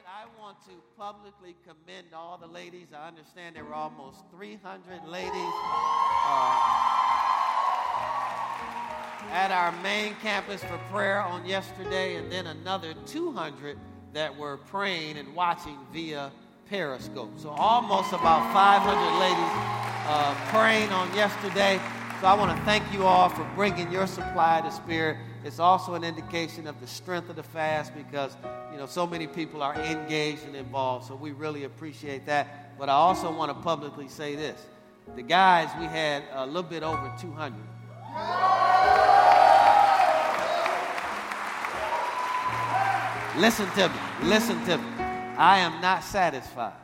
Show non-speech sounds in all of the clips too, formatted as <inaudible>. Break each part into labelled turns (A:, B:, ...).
A: it, I want to publicly commend all the ladies. I understand there were almost 300 ladies uh, at our main campus for prayer on yesterday, and then another 200 that were praying and watching via Periscope. So almost about 500 ladies uh, praying on yesterday. So I want to thank you all for bringing your supply to Spirit. It's also an indication of the strength of the fast because, you know, so many people are engaged and involved. So we really appreciate that. But I also want to publicly say this. The guys, we had a little bit over 200. Listen to me. Listen to me. I am not satisfied.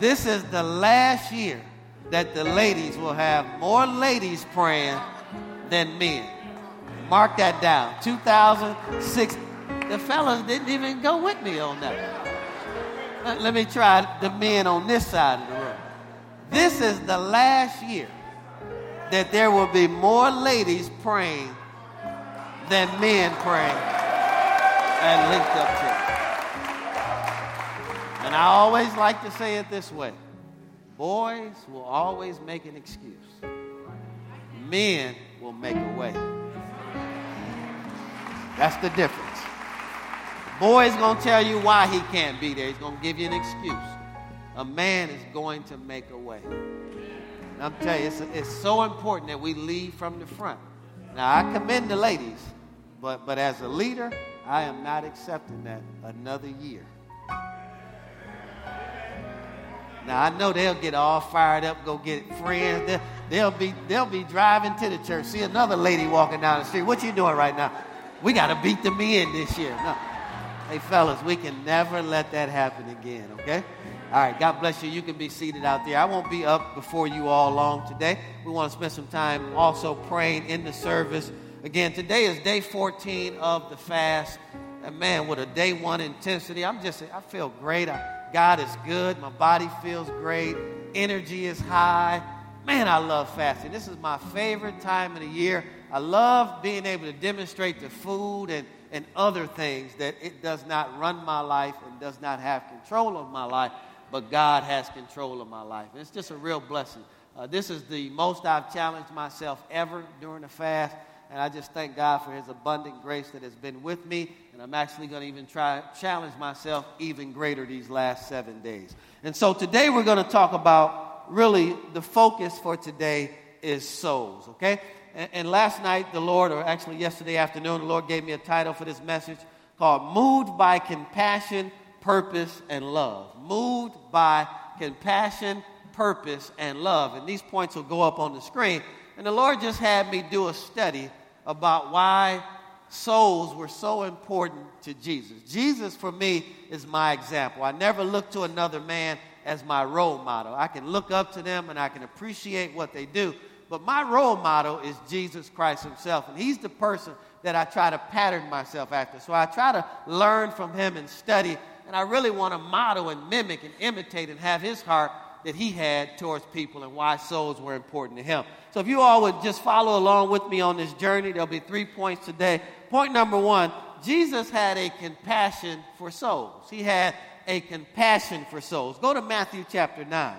A: This is the last year that the ladies will have more ladies praying than men. Mark that down. 2006. The fellas didn't even go with me on that. Let me try the men on this side of the room. This is the last year that there will be more ladies praying than men praying and linked up church. And I always like to say it this way boys will always make an excuse, men will make a way. That's the difference. The boy's going to tell you why he can't be there. He's going to give you an excuse. A man is going to make a way. And I'm telling you, it's, it's so important that we lead from the front. Now, I commend the ladies, but, but as a leader, I am not accepting that another year. Now I know they'll get all fired up, go get friends. They'll, they'll, be they'll be driving to the church, see another lady walking down the street. What you doing right now? We got to beat the men this year. No. Hey fellas, we can never let that happen again. Okay. All right. God bless you. You can be seated out there. I won't be up before you all long today. We want to spend some time also praying in the service. Again, today is day 14 of the fast. And man, with a day one intensity, I'm just I feel great. I, God is good. My body feels great. Energy is high. Man, I love fasting. This is my favorite time of the year. I love being able to demonstrate the food and, and other things that it does not run my life and does not have control of my life, but God has control of my life. And it's just a real blessing. Uh, this is the most I've challenged myself ever during a fast. And I just thank God for his abundant grace that has been with me. And I'm actually going to even try challenge myself even greater these last seven days. And so today we're going to talk about really the focus for today is souls, okay? And, and last night, the Lord, or actually yesterday afternoon, the Lord gave me a title for this message called Moved by Compassion, Purpose, and Love. Moved by Compassion, Purpose, and Love. And these points will go up on the screen. And the Lord just had me do a study about why souls were so important to Jesus. Jesus, for me, is my example. I never look to another man as my role model. I can look up to them and I can appreciate what they do, but my role model is Jesus Christ Himself, and He's the person that I try to pattern myself after. So I try to learn from Him and study, and I really want to model and mimic and imitate and have His heart that he had towards people and why souls were important to him. So if you all would just follow along with me on this journey, there'll be three points today. Point number one Jesus had a compassion for souls. He had a compassion for souls. Go to Matthew chapter 9.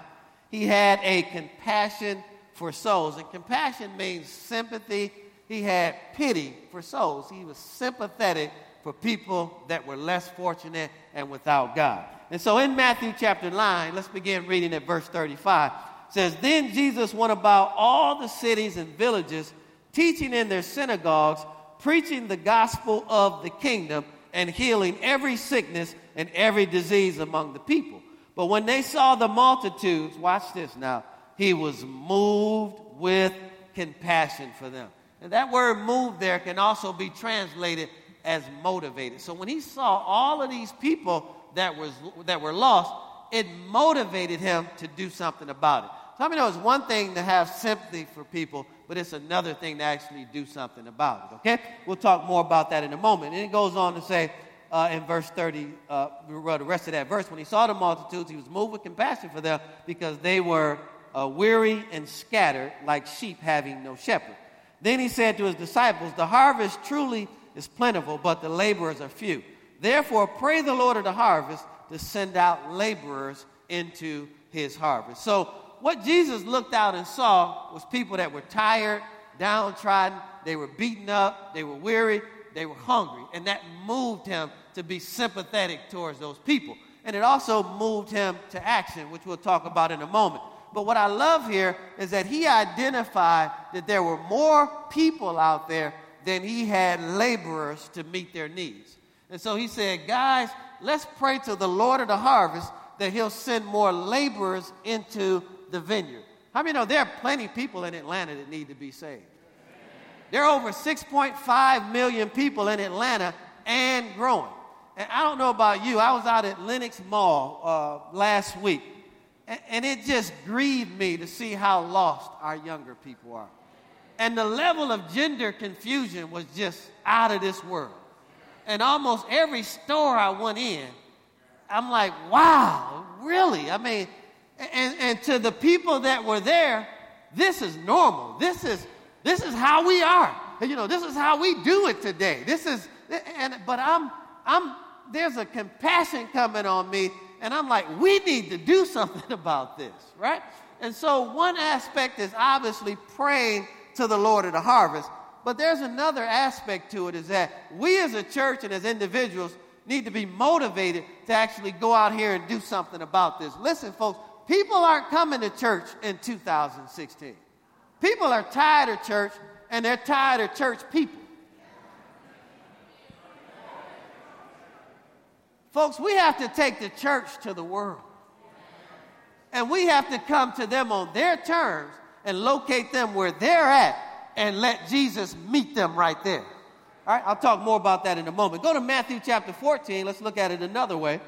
A: He had a compassion for souls. And compassion means sympathy. He had pity for souls. He was sympathetic for people that were less fortunate and without God. And so in Matthew chapter 9, let's begin reading at verse 35. It says, Then Jesus went about all the cities and villages, teaching in their synagogues, preaching the gospel of the kingdom, and healing every sickness and every disease among the people. But when they saw the multitudes, watch this now, he was moved with compassion for them. And that word moved there can also be translated as motivated. So when he saw all of these people that, was, that were lost, it motivated him to do something about it. So, I mean, it was one thing to have sympathy for people, but it's another thing to actually do something about it, okay? We'll talk more about that in a moment. And it goes on to say uh, in verse 30, uh, the rest of that verse, when he saw the multitudes, he was moved with compassion for them because they were uh, weary and scattered like sheep having no shepherd. Then he said to his disciples, The harvest truly is plentiful, but the laborers are few. Therefore, pray the Lord of the harvest to send out laborers into his harvest. So, what Jesus looked out and saw was people that were tired, downtrodden, they were beaten up, they were weary, they were hungry. And that moved him to be sympathetic towards those people. And it also moved him to action, which we'll talk about in a moment. But what I love here is that he identified that there were more people out there than he had laborers to meet their needs. And so he said, Guys, let's pray to the Lord of the harvest that he'll send more laborers into the vineyard. How many know there are plenty of people in Atlanta that need to be saved? There are over 6.5 million people in Atlanta and growing. And I don't know about you, I was out at Lenox Mall uh, last week, and, it just grieved me to see how lost our younger people are. And the level of gender confusion was just out of this world. And almost every store I went in, I'm like, wow, really? I mean, and, and to the people that were there, this is normal. This is this is how we are. You know, this is how we do it today. This is and but I'm I'm there's a compassion coming on me, and I'm like, we need to do <laughs> something about this, right? And so one aspect is obviously praying to the Lord of the harvest, but there's another aspect to it is that we as a church and as individuals need to be motivated to actually go out here and do something about this. Listen, folks, people aren't coming to church in 2016. People are tired of church and they're tired of church people. Folks, we have to take the church to the world. And we have to come to them on their terms and locate them where they're at and let Jesus meet them right there. All right, I'll talk more about that in a moment. Go to Matthew chapter 14. Let's look at it another way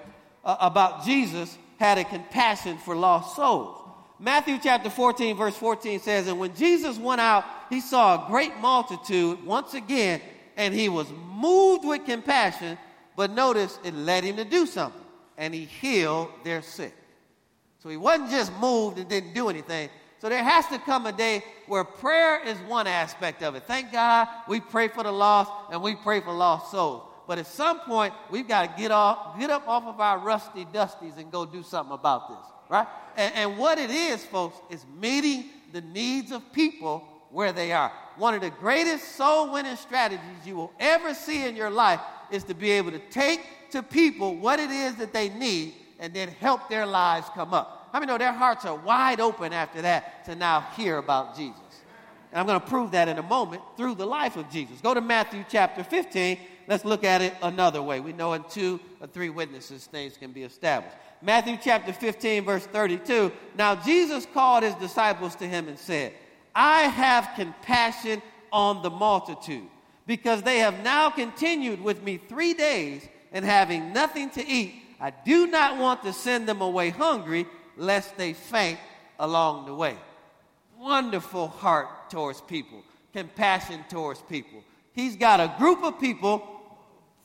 A: uh, about Jesus had a compassion for lost souls. Matthew chapter 14, verse 14 says, And when Jesus went out, he saw a great multitude once again, and he was moved with compassion but notice it led him to do something, and he healed their sick. So he wasn't just moved and didn't do anything. So there has to come a day where prayer is one aspect of it. Thank God we pray for the lost and we pray for lost souls. But at some point, we've got to get off, get up off of our rusty dusties and go do something about this, right? And, and what it is, folks, is meeting the needs of people where they are. One of the greatest soul winning strategies you will ever see in your life is to be able to take to people what it is that they need and then help their lives come up. I mean, know their hearts are wide open after that to now hear about Jesus? And I'm going to prove that in a moment through the life of Jesus. Go to Matthew chapter 15. Let's look at it another way. We know in two or three witnesses things can be established. Matthew chapter 15, verse 32. Now Jesus called his disciples to him and said, I have compassion on the multitude because they have now continued with me three days and having nothing to eat. I do not want to send them away hungry, lest they faint along the way. Wonderful heart towards people, compassion towards people. He's got a group of people,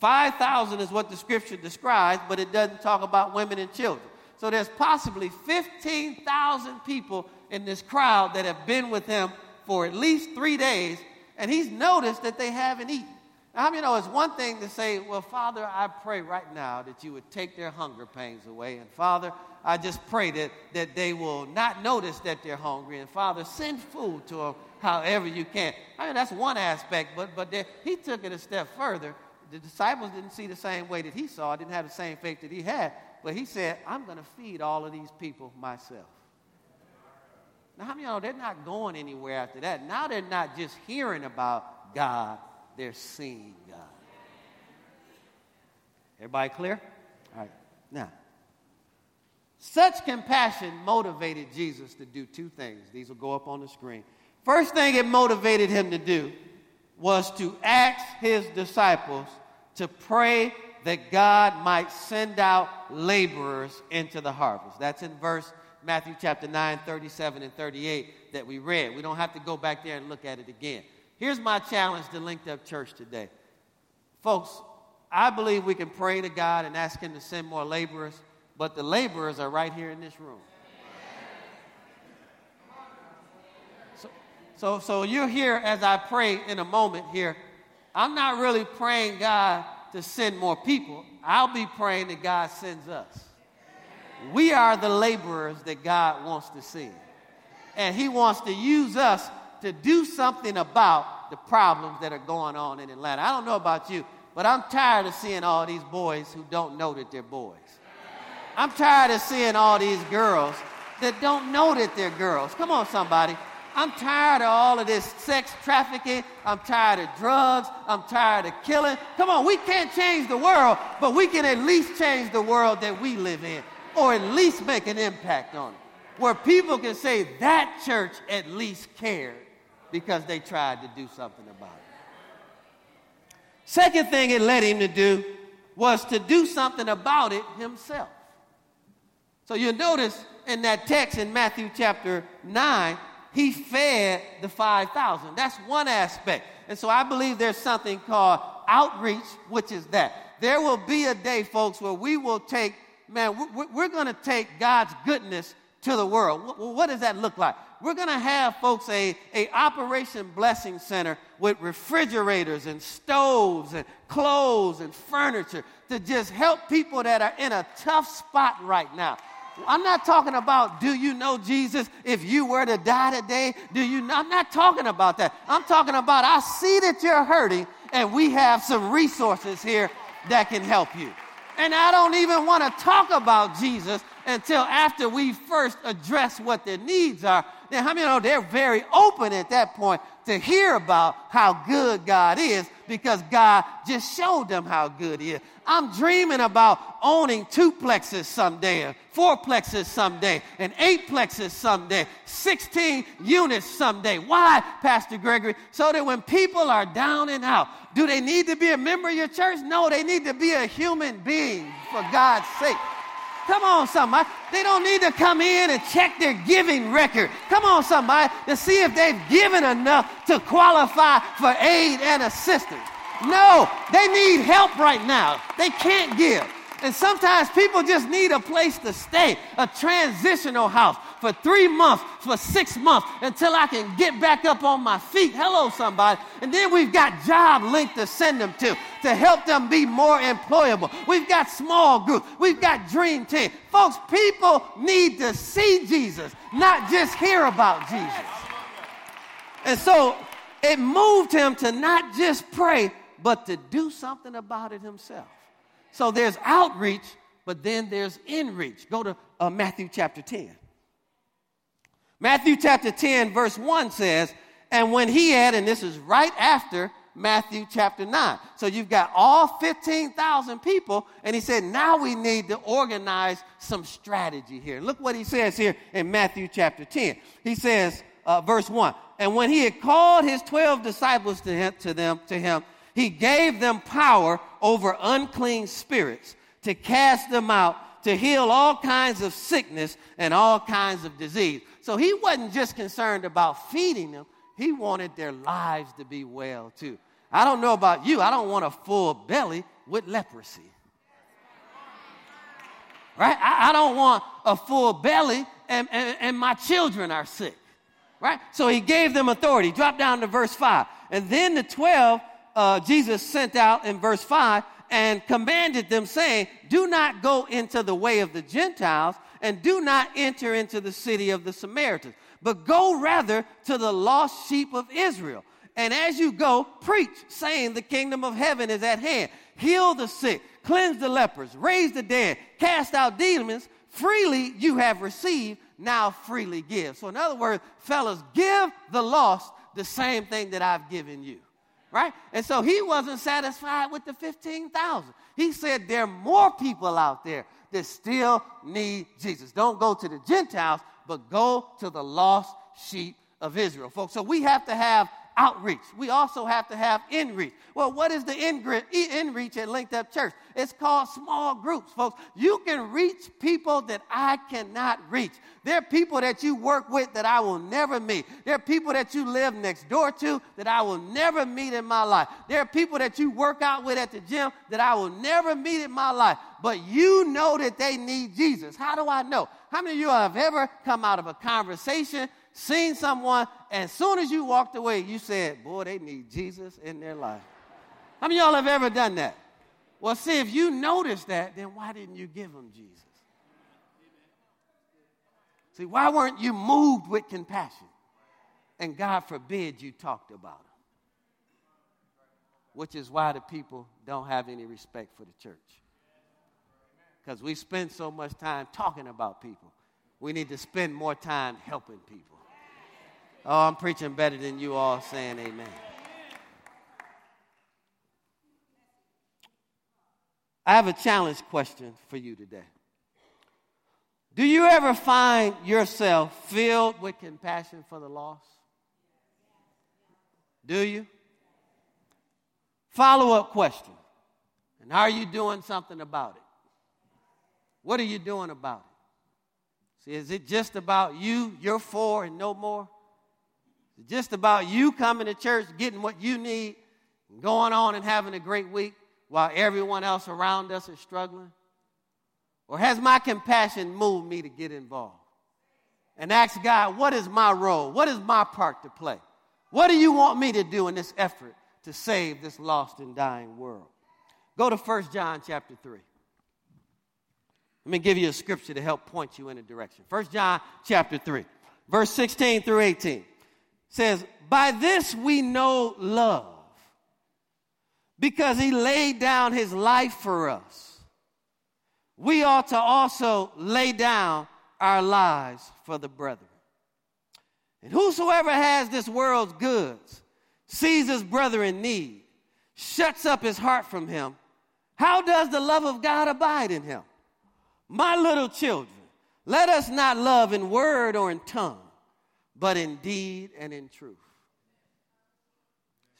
A: 5,000 is what the scripture describes, but it doesn't talk about women and children. So there's possibly 15,000 people in this crowd that have been with him for at least three days and he's noticed that they haven't eaten. Now, I mean, you know, it's one thing to say, well, Father, I pray right now that you would take their hunger pains away. And Father, I just pray that, that they will not notice that they're hungry. And Father, send food to them however you can. I mean, that's one aspect, but, but he took it a step further. The disciples didn't see the same way that he saw, didn't have the same faith that he had. But he said, I'm going to feed all of these people myself. Now, how many of know they're not going anywhere after that? Now they're not just hearing about God, they're seeing God. Everybody clear? All right. Now, such compassion motivated Jesus to do two things. These will go up on the screen. First thing it motivated him to do was to ask his disciples to pray that God might send out laborers into the harvest. That's in verse Matthew chapter 9, 37 and 38 that we read. We don't have to go back there and look at it again. Here's my challenge to Linked Up Church today. Folks, I believe we can pray to God and ask Him to send more laborers, but the laborers are right here in this room. So, so, so you're here as I pray in a moment here. I'm not really praying, God, to send more people. I'll be praying that God sends us. We are the laborers that God wants to send. And He wants to use us to do something about the problems that are going on in Atlanta. I don't know about you, but I'm tired of seeing all these boys who don't know that they're boys. I'm tired of seeing all these girls that don't know that they're girls. Come on, somebody. I'm tired of all of this sex trafficking. I'm tired of drugs. I'm tired of killing. Come on, we can't change the world, but we can at least change the world that we live in, or at least make an impact on it. Where people can say that church at least cared because they tried to do something about it. Second thing it led him to do was to do something about it himself. So you notice in that text in Matthew chapter 9, he fed the 5,000. That's one aspect. And so I believe there's something called outreach, which is that. There will be a day, folks, where we will take, man, we're, going to take God's goodness to the world. What, what does that look like? We're going to have, folks, a, a Operation Blessing Center with refrigerators and stoves and clothes and furniture to just help people that are in a tough spot right now. I'm not talking about do you know Jesus if you were to die today? Do you know? I'm not talking about that. I'm talking about I see that you're hurting and we have some resources here that can help you. And I don't even want to talk about Jesus until after we first address what their needs are. Now, how many know they're very open at that point to hear about how good God is because God just showed them how good He is. I'm dreaming about owning two someday, four plexes someday, and eight someday, 16 units someday. Why, Pastor Gregory? So that when people are down and out, do they need to be a member of your church? No, they need to be a human being for God's sake. Come on, somebody. They don't need to come in and check their giving record. Come on, somebody, to see if they've given enough to qualify for aid and assistance. No, they need help right now. They can't give. And sometimes people just need a place to stay, a transitional house for three months, for six months, until I can get back up on my feet. Hello, somebody. And then we've got job link to send them to, to help them be more employable. We've got small groups. We've got dream team. Folks, people need to see Jesus, not just hear about Jesus. And so it moved him to not just pray, but to do something about it himself. So there's outreach, but then there's inreach. Go to uh, Matthew chapter 10. Matthew chapter 10, verse 1 says, And when he had, and this is right after Matthew chapter 9. So you've got all 15,000 people, and he said, Now we need to organize some strategy here. Look what he says here in Matthew chapter 10. He says, uh, verse 1 And when he had called his 12 disciples to, him, to them, to him, he gave them power over unclean spirits to cast them out, to heal all kinds of sickness and all kinds of disease. So he wasn't just concerned about feeding them, he wanted their lives to be well too. I don't know about you, I don't want a full belly with leprosy. Right? I, I don't want a full belly and, and, and my children are sick. Right? So he gave them authority. Drop down to verse 5. And then the 12 uh, Jesus sent out in verse 5 and commanded them, saying, Do not go into the way of the Gentiles, and do not enter into the city of the Samaritans, but go rather to the lost sheep of Israel. And as you go, preach, saying, The kingdom of heaven is at hand. Heal the sick, cleanse the lepers, raise the dead, cast out demons. Freely you have received, now freely give. So, in other words, fellas, give the lost the same thing that I've given you right? And so he wasn't satisfied with the 15,000. He said there are more people out there that still need Jesus. Don't go to the Gentiles, but go to the lost sheep of Israel, folks. So we have to have outreach. We also have to have inreach. Well, what is the inreach at Linked Up Church? It's called small groups, folks. You can reach people that I cannot reach. There are people that you work with that I will never meet. There are people that you live next door to that I will never meet in my life. There are people that you work out with at the gym that I will never meet in my life. But you know that they need Jesus. How do I know? How many of you have ever come out of a conversation seen someone, as soon as you walked away, you said, Boy, they need Jesus in their life. How many of y'all have ever done that? Well, see, if you noticed that, then why didn't you give them Jesus? See, why weren't you moved with compassion? And God forbid you talked about them. Which is why the people don't have any respect for the church. Because we spend so much time talking about people. We need to spend more time helping people. Oh, I'm preaching better than you all saying amen. I have a challenge question for you today. Do you ever find yourself filled with compassion for the lost? Do you? Follow up question. And are you doing something about it? What are you doing about it? See, is it just about you, you're for, and no more? Is it just about you coming to church, getting what you need, going on and having a great week? while everyone else around us is struggling? Or has my compassion moved me to get involved? And ask God, what is my role? What is my part to play? What do you want me to do in this effort to save this lost and dying world? Go to 1 John chapter 3. Let me give you a scripture to help point you in a direction. 1 John chapter 3, verse 16 through 18 says, By this we know love because he laid down his life for us. We ought to also lay down our lives for the brethren. And whosoever has this world's goods, sees his brother in need, shuts up his heart from him, how does the love of God abide in him? My little children, let us not love in word or in tongue, but in deed and in truth.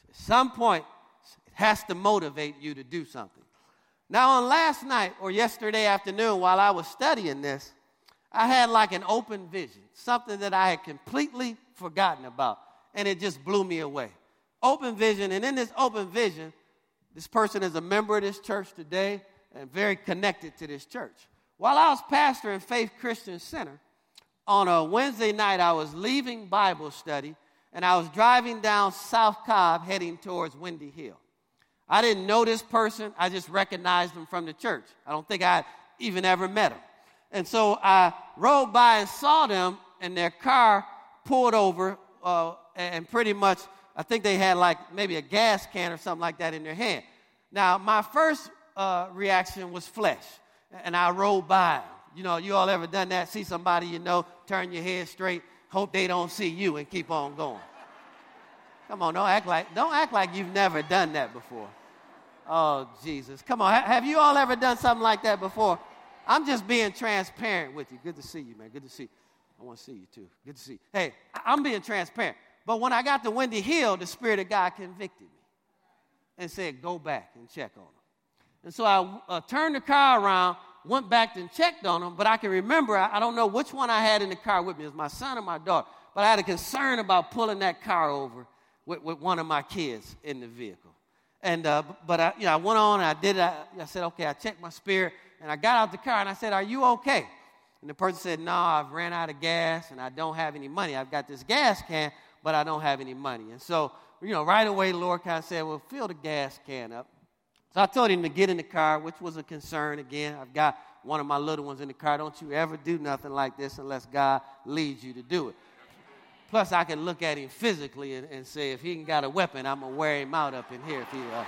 A: At some point, it has to motivate you to do something. Now, on last night or yesterday afternoon, while I was studying this, I had like an open vision, something that I had completely forgotten about, and it just blew me away. Open vision, and in this open vision, this person is a member of this church today and very connected to this church. While I was pastor in Faith Christian Center, on a Wednesday night, I was leaving Bible study and I was driving down South Cobb heading towards Windy Hill. I didn't know this person, I just recognized them from the church. I don't think I even ever met him. And so I rode by and saw them, and their car pulled over, uh, and pretty much, I think they had like maybe a gas can or something like that in their hand. Now, my first uh, reaction was flesh, and I rode by. You know, you all ever done that? See somebody you know, turn your head straight, hope they don't see you, and keep on going. Come on, don't act like don't act like you've never done that before. Oh, Jesus. Come on. Have you all ever done something like that before? I'm just being transparent with you. Good to see you, man. Good to see you. I want to see you too. Good to see you. Hey, I'm being transparent. But when I got to Windy Hill, the Spirit of God convicted me and said, go back and check on them. And so I uh, turned the car around, went back and checked on them, but I can remember, I, I don't know which one I had in the car with me. It was my son or my daughter. But I had a concern about pulling that car over with, with one of my kids in the vehicle. And, uh, but I, you know, I went on and I did it. I, I, said, okay, I checked my spirit. And I got out the car and I said, are you okay? And the person said, no, I've ran out of gas and I don't have any money. I've got this gas can, but I don't have any money. And so, you know, right away, Lord kind of said, well, fill the gas can up. So I told him to get in the car, which was a concern. Again, I've got one of my little ones in the car. Don't you ever do nothing like this unless God leads you to do it. Plus, I can look at him physically and, and say, if he ain't got a weapon, I'm to wear him out up in here. If he, uh,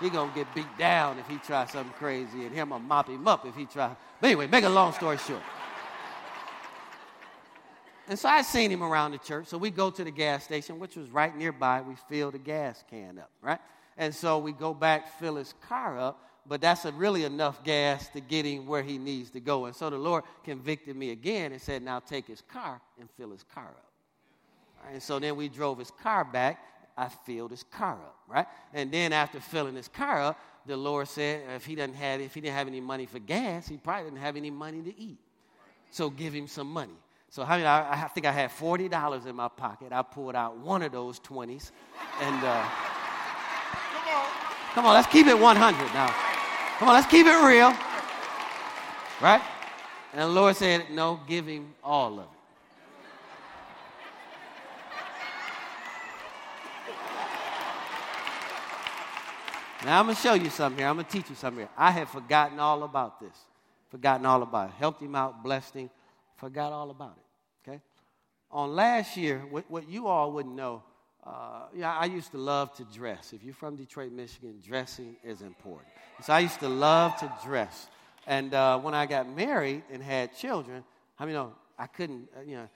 A: he to get beat down if he tries something crazy, and him to mop him up if he tries. But anyway, make a long story short. And so I seen him around the church. So we go to the gas station, which was right nearby. We fill the gas can up, right? And so we go back, fill his car up, but that's really enough gas to get him where he needs to go. And so the Lord convicted me again and said, Now take his car and fill his car up. And so then we drove his car back. I filled his car up, right? And then after filling his car up, the Lord said if he doesn't have if he didn't have any money for gas, he probably didn't have any money to eat. So give him some money. So I, mean, I, I think I had forty dollars in my pocket. I pulled out one of those twenties, and uh, come on, let's keep it one hundred now. Come on, let's keep it real, right? And the Lord said, "No, give him all of it." Now I'm gonna show you something here. I'm gonna teach you something here. I had forgotten all about this. Forgotten all about it. Helped him out, blessed him. Forgot all about it. Okay. On last year, what, what you all wouldn't know. Uh, yeah, I used to love to dress. If you're from Detroit, Michigan, dressing is important. So I used to love to dress. And uh, when I got married and had children, I mean, you know, I couldn't, uh, you know,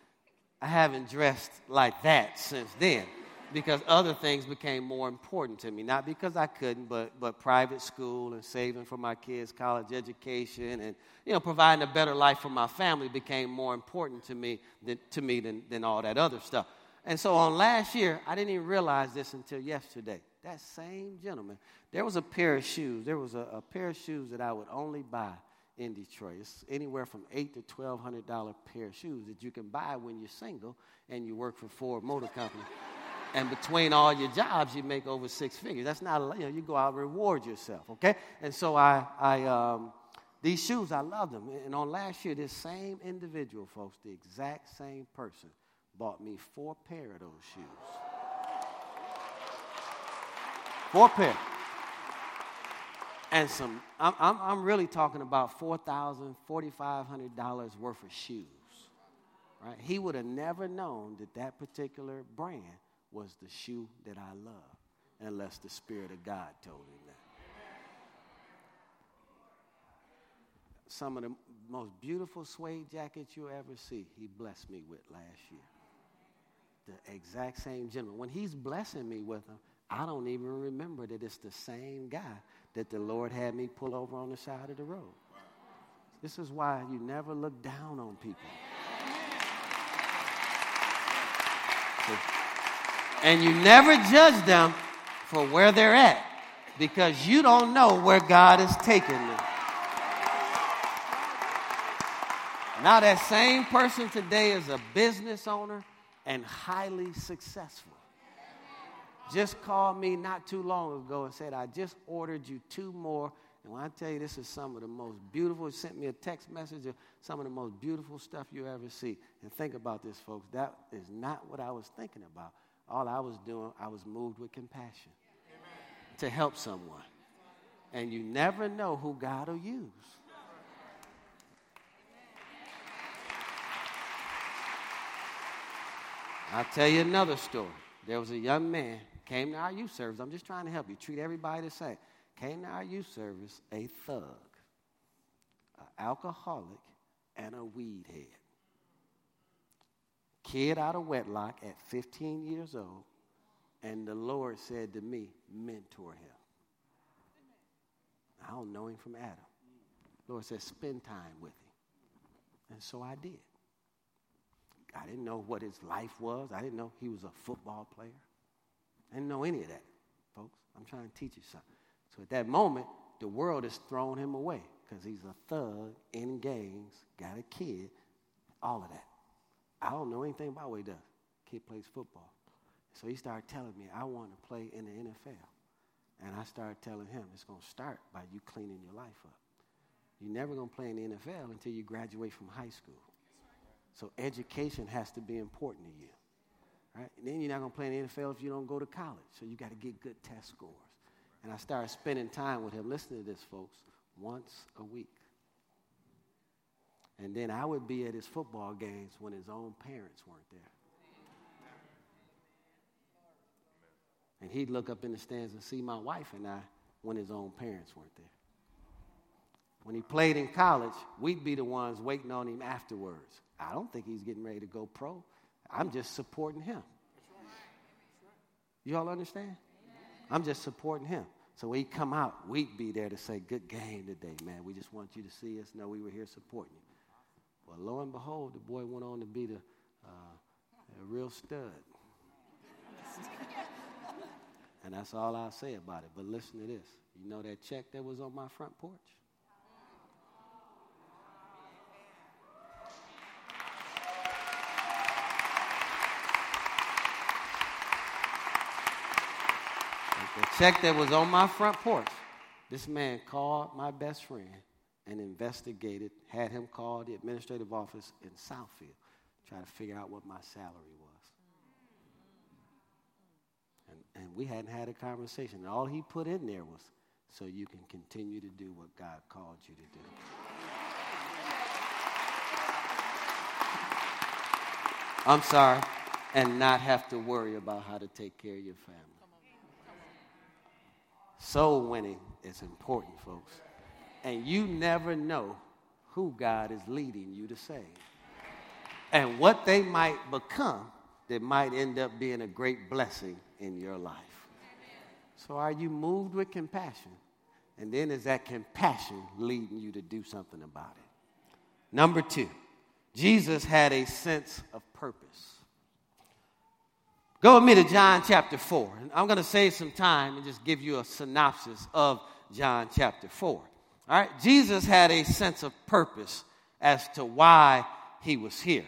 A: I haven't dressed like that since then because other things became more important to me. Not because I couldn't, but, but private school and saving for my kids' college education and, you know, providing a better life for my family became more important to me than, to me than, than all that other stuff. And so on last year, I didn't even realize this until yesterday. That same gentleman, there was a pair of shoes. There was a, a pair of shoes that I would only buy in Detroit. It's anywhere from eight to twelve hundred dollar pair of shoes that you can buy when you're single and you work for Ford Motor Company <laughs> and between all your jobs, you make over six figures. That's not, you know, you go out and reward yourself, okay? And so I, I um, these shoes, I love them. And on last year, this same individual, folks, the exact same person, bought me four pair of those shoes. Four pair. And some, I'm, I'm, really talking about $4,000, $4,500 worth of shoes. Right? He would have never known that that particular brand was the shoe that I love, unless the Spirit of God told him that. Some of the most beautiful suede jackets you'll ever see, he blessed me with last year. The exact same gentleman. When he's blessing me with them, I don't even remember that it's the same guy that the Lord had me pull over on the side of the road. This is why you never look down on people. And you never judge them for where they're at because you don't know where God is taking them. Now, that same person today is a business owner and highly successful. Just called me not too long ago and said, I just ordered you two more. And when I tell you this is some of the most beautiful, sent me a text message of some of the most beautiful stuff you ever see. And think about this, folks. That is not what I was thinking about. All I was doing, I was moved with compassion Amen. to help someone. And you never know who God will use. I'll tell you another story. There was a young man came to our youth service. I'm just trying to help you. Treat everybody the same. Came to our youth service a thug, an alcoholic, and a weed head kid out of wedlock at 15 years old, and the Lord said to me, mentor him. I don't know him from Adam. Lord said, spend time with him. And so I did. I didn't know what his life was. I didn't know he was a football player. I didn't know any of that, folks. I'm trying to teach you something. So at that moment, the world has thrown him away because he's a thug in gangs, got a kid, all of that. I don't know anything about what he does. Kid plays football. So he started telling me, I want to play in the NFL. And I started telling him, it's going to start by you cleaning your life up. You're never going to play in the NFL until you graduate from high school. So education has to be important to you. Right? And then you're not going to play in the NFL if you don't go to college. So you got to get good test scores. And I started spending time with him. Listen to this, folks, once a week. And then I would be at his football games when his own parents weren't there. And he'd look up in the stands and see my wife and I when his own parents weren't there. When he played in college, we'd be the ones waiting on him afterwards. I don't think he's getting ready to go pro. I'm just supporting him. You all understand? I'm just supporting him. So when he come out, we'd be there to say, good game today, man. We just want you to see us, know we were here supporting you. Well, lo and behold, the boy went on to be the, uh, a real stud. <laughs> and that's all I'll say about it. But listen to this. You know that check that was on my front porch? The check that was on my front porch. This man called my best friend and investigated, had him call the administrative office in Southfield, try to figure out what my salary was. And, and we hadn't had a conversation. And all he put in there was, so you can continue to do what God called you to do. I'm sorry, and not have to worry about how to take care of your family. Soul winning is important, folks. And you never know who God is leading you to save and what they might become that might end up being a great blessing in your life. So, are you moved with compassion? And then is that compassion leading you to do something about it? Number two, Jesus had a sense of purpose. Go with me to John chapter 4. And I'm going to save some time and just give you a synopsis of John chapter 4. All right, Jesus had a sense of purpose as to why he was here.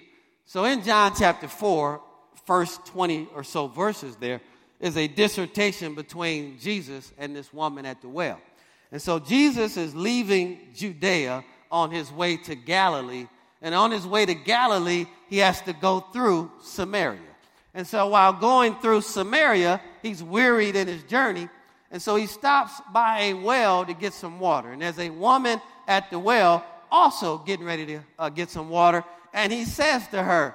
A: So in John chapter 4, first 20 or so verses there, is a dissertation between Jesus and this woman at the well. And so Jesus is leaving Judea on his way to Galilee. And on his way to Galilee, he has to go through Samaria. And so while going through Samaria, he's wearied in his journey. And so he stops by a well to get some water. And there's a woman at the well also getting ready to uh, get some water. And he says to her,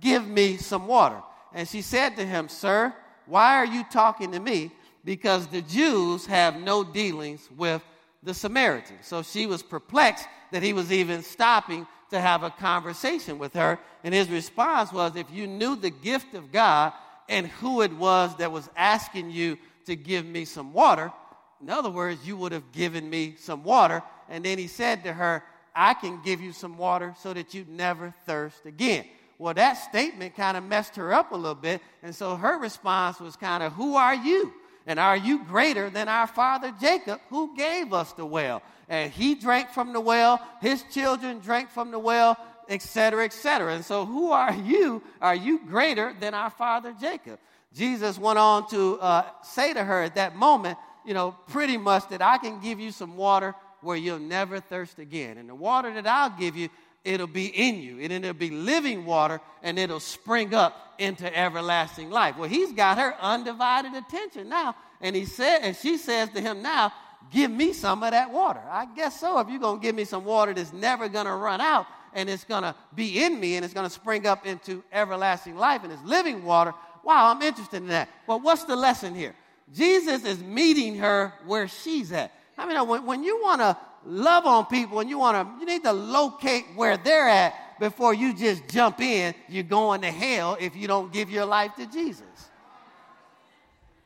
A: Give me some water. And she said to him, Sir, why are you talking to me? Because the Jews have no dealings with the Samaritans. So she was perplexed that he was even stopping to have a conversation with her. And his response was, If you knew the gift of God and who it was that was asking you to give me some water, in other words, you would have given me some water. And then he said to her, I can give you some water so that you never thirst again. Well, that statement kind of messed her up a little bit. And so her response was kind of, Who are you? And are you greater than our father Jacob, who gave us the well? And he drank from the well, his children drank from the well, etc., etc. And so, who are you? Are you greater than our father Jacob? Jesus went on to uh, say to her at that moment, you know, pretty much that I can give you some water where you'll never thirst again. And the water that I'll give you, it'll be in you, and it'll be living water, and it'll spring up into everlasting life. Well, he's got her undivided attention now, and he said, and she says to him now, give me some of that water. I guess so. If you're to give me some water that's never to run out and it's to be in me and it's to spring up into everlasting life and it's living water, wow, I'm interested in that. Well, what's the lesson here? Jesus is meeting her where she's at. I mean, when, when you want to love on people and you want to, you need to locate where they're at before you just jump in. You're going to hell if you don't give your life to Jesus.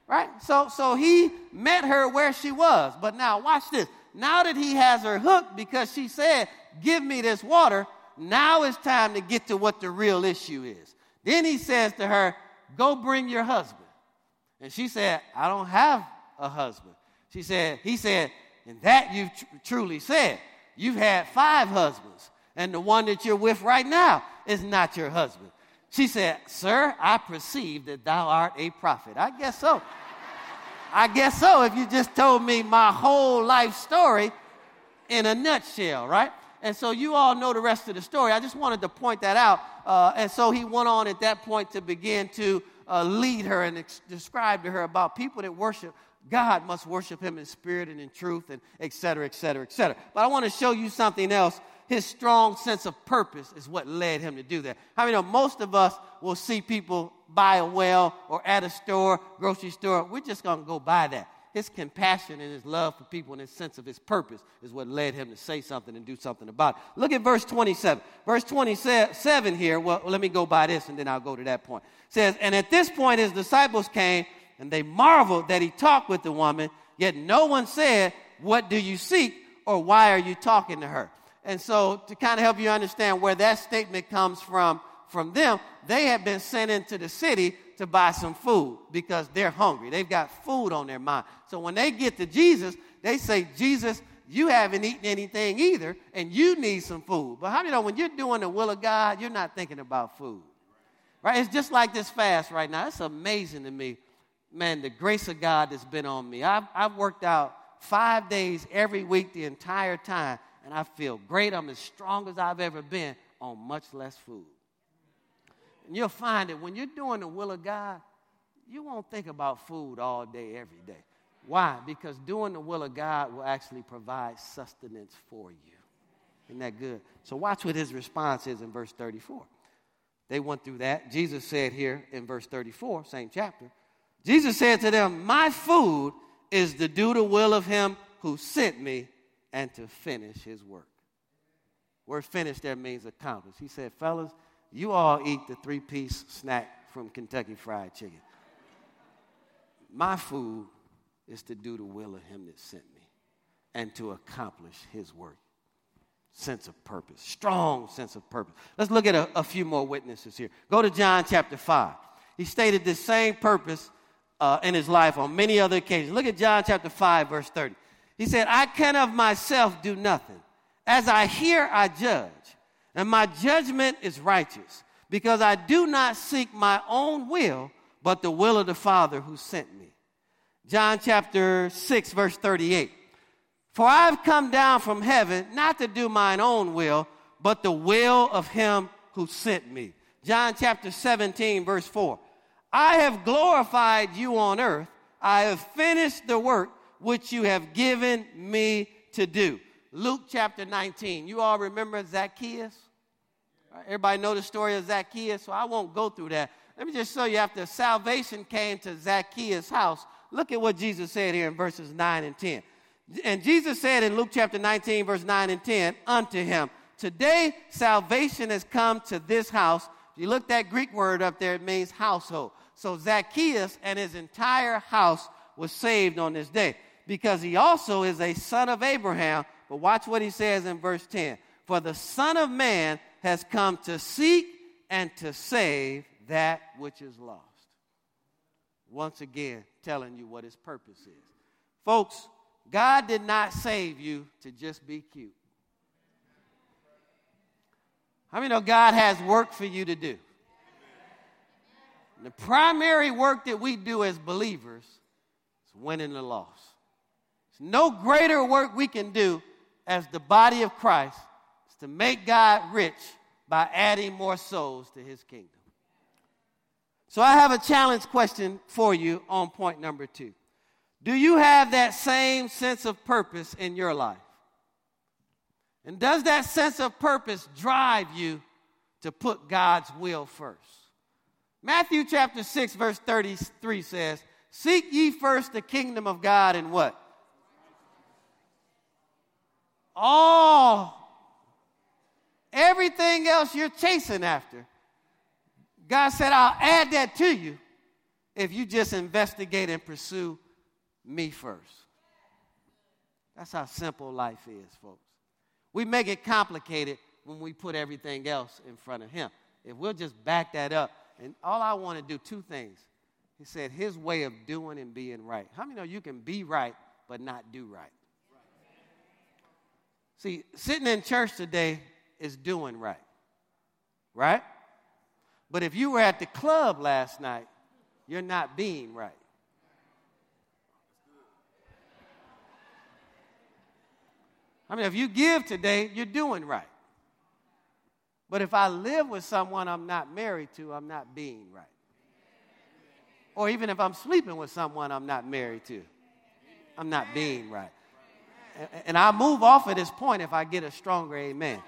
A: Right? So, so he met her where she was. But now, watch this. Now that he has her hooked because she said, Give me this water, now it's time to get to what the real issue is. Then he says to her, Go bring your husband. And she said, I don't have a husband. She said, He said, And that you've tr- truly said. You've had five husbands, and the one that you're with right now is not your husband. She said, Sir, I perceive that thou art a prophet. I guess so. I guess so if you just told me my whole life story in a nutshell, right? And so you all know the rest of the story. I just wanted to point that out. Uh, and so he went on at that point to begin to uh, lead her and ex- describe to her about people that worship God must worship him in spirit and in truth and et cetera, et cetera, et cetera. But I want to show you something else. His strong sense of purpose is what led him to do that. How I many know most of us will see people by a well or at a store, grocery store, we're just going to go buy that. His compassion and his love for people and his sense of his purpose is what led him to say something and do something about it. Look at verse 27. Verse 27 here, well, let me go by this and then I'll go to that point. It says, And at this point his disciples came and they marveled that he talked with the woman, yet no one said, What do you seek? or why are you talking to her? And so, to kind of help you understand where that statement comes from, from them, they had been sent into the city to buy some food because they're hungry. They've got food on their mind. So when they get to Jesus, they say, Jesus, you haven't eaten anything either, and you need some food. But how do you know when you're doing the will of God, you're not thinking about food? Right? It's just like this fast right now. It's amazing to me, man, the grace of God that's been on me. I've, I've worked out five days every week the entire time, and I feel great. I'm as strong as I've ever been on much less food. And you'll find that when you're doing the will of God, you won't think about food all day, every day. Why? Because doing the will of God will actually provide sustenance for you. Isn't that good? So watch what his response is in verse 34. They went through that. Jesus said here in verse 34, same chapter, Jesus said to them, My food is to do the will of him who sent me and to finish his work. Word finished there means accomplished. He said, Fellas, you all eat the three piece snack from Kentucky Fried Chicken. My food is to do the will of him that sent me and to accomplish his work. Sense of purpose, strong sense of purpose. Let's look at a, a few more witnesses here. Go to John chapter 5. He stated the same purpose uh, in his life on many other occasions. Look at John chapter 5, verse 30. He said, I can of myself do nothing. As I hear, I judge, and my judgment is righteous, because I do not seek my own will, but the will of the Father who sent me. John chapter 6, verse 38. For I've come down from heaven not to do mine own will, but the will of him who sent me. John chapter 17, verse 4. I have glorified you on earth. I have finished the work which you have given me to do. Luke chapter 19. You all remember Zacchaeus? Everybody know the story of Zacchaeus, so I won't go through that. Let me just show you after salvation came to Zacchaeus' house, look at what Jesus said here in verses 9 and 10. And Jesus said in Luke chapter 19, verse 9 and 10, unto him, Today salvation has come to this house. If you look that Greek word up there, it means household. So Zacchaeus and his entire house was saved on this day because he also is a son of Abraham. But watch what he says in verse 10 For the Son of Man has come to seek and to save that which is lost. Once again, telling you what his purpose is. Folks, God did not save you to just be cute. How many know God has work for you to do? The primary work that we do as believers is winning the lost. There's no greater work we can do as the body of Christ is to make God rich by adding more souls to his kingdom. So I have a challenge question for you on point number two. Do you have that same sense of purpose in your life? And does that sense of purpose drive you to put God's will first? Matthew chapter 6, verse 33 says, Seek ye first the kingdom of God and what? All, everything else you're chasing after. God said, I'll add that to you if you just investigate and pursue me first. That's how simple life is, folks. We make it complicated when we put everything else in front of Him. If we'll just back that up and all I want to do, two things. He said, his way of doing and being right. How many know you can be right but not do right? See, sitting in church today is doing right. Right? But if you were at the club last night, you're not being right. I mean, if you give today, you're doing right. But if I live with someone I'm not married to, I'm not being right. Or even if I'm sleeping with someone I'm not married to, I'm not being right. And I move off at this point if I get a stronger amen.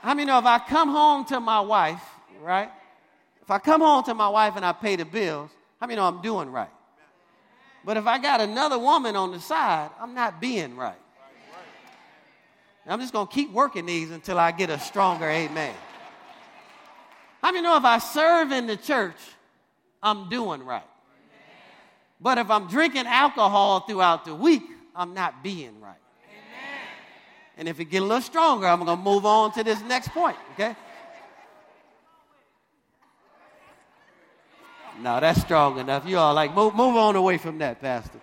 A: How many know if I come home to my wife, right? If I come home to my wife and I pay the bills, how many know I'm doing right? But if I got another woman on the side, I'm not being right. I'm just going to keep working these until I get a stronger amen. How many know if I serve in the church, I'm doing right? But if I'm drinking alcohol throughout the week, I'm not being right. And if it get a little stronger, I'm going to move on to this next point, okay? No, that's strong enough. You all like, move, move on away from that, Pastor.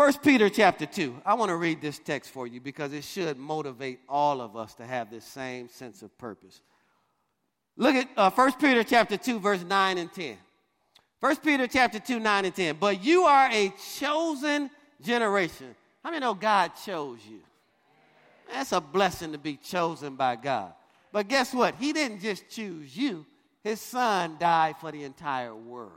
A: First Peter chapter 2. I want to read this text for you because it should motivate all of us to have this same sense of purpose. Look at uh, 1 Peter chapter 2 verse 9 and 10. 1 Peter chapter 2 9 and 10. But you are a chosen generation. How many know God chose you? That's a blessing to be chosen by God. But guess what? He didn't just choose you. His son died for the entire world.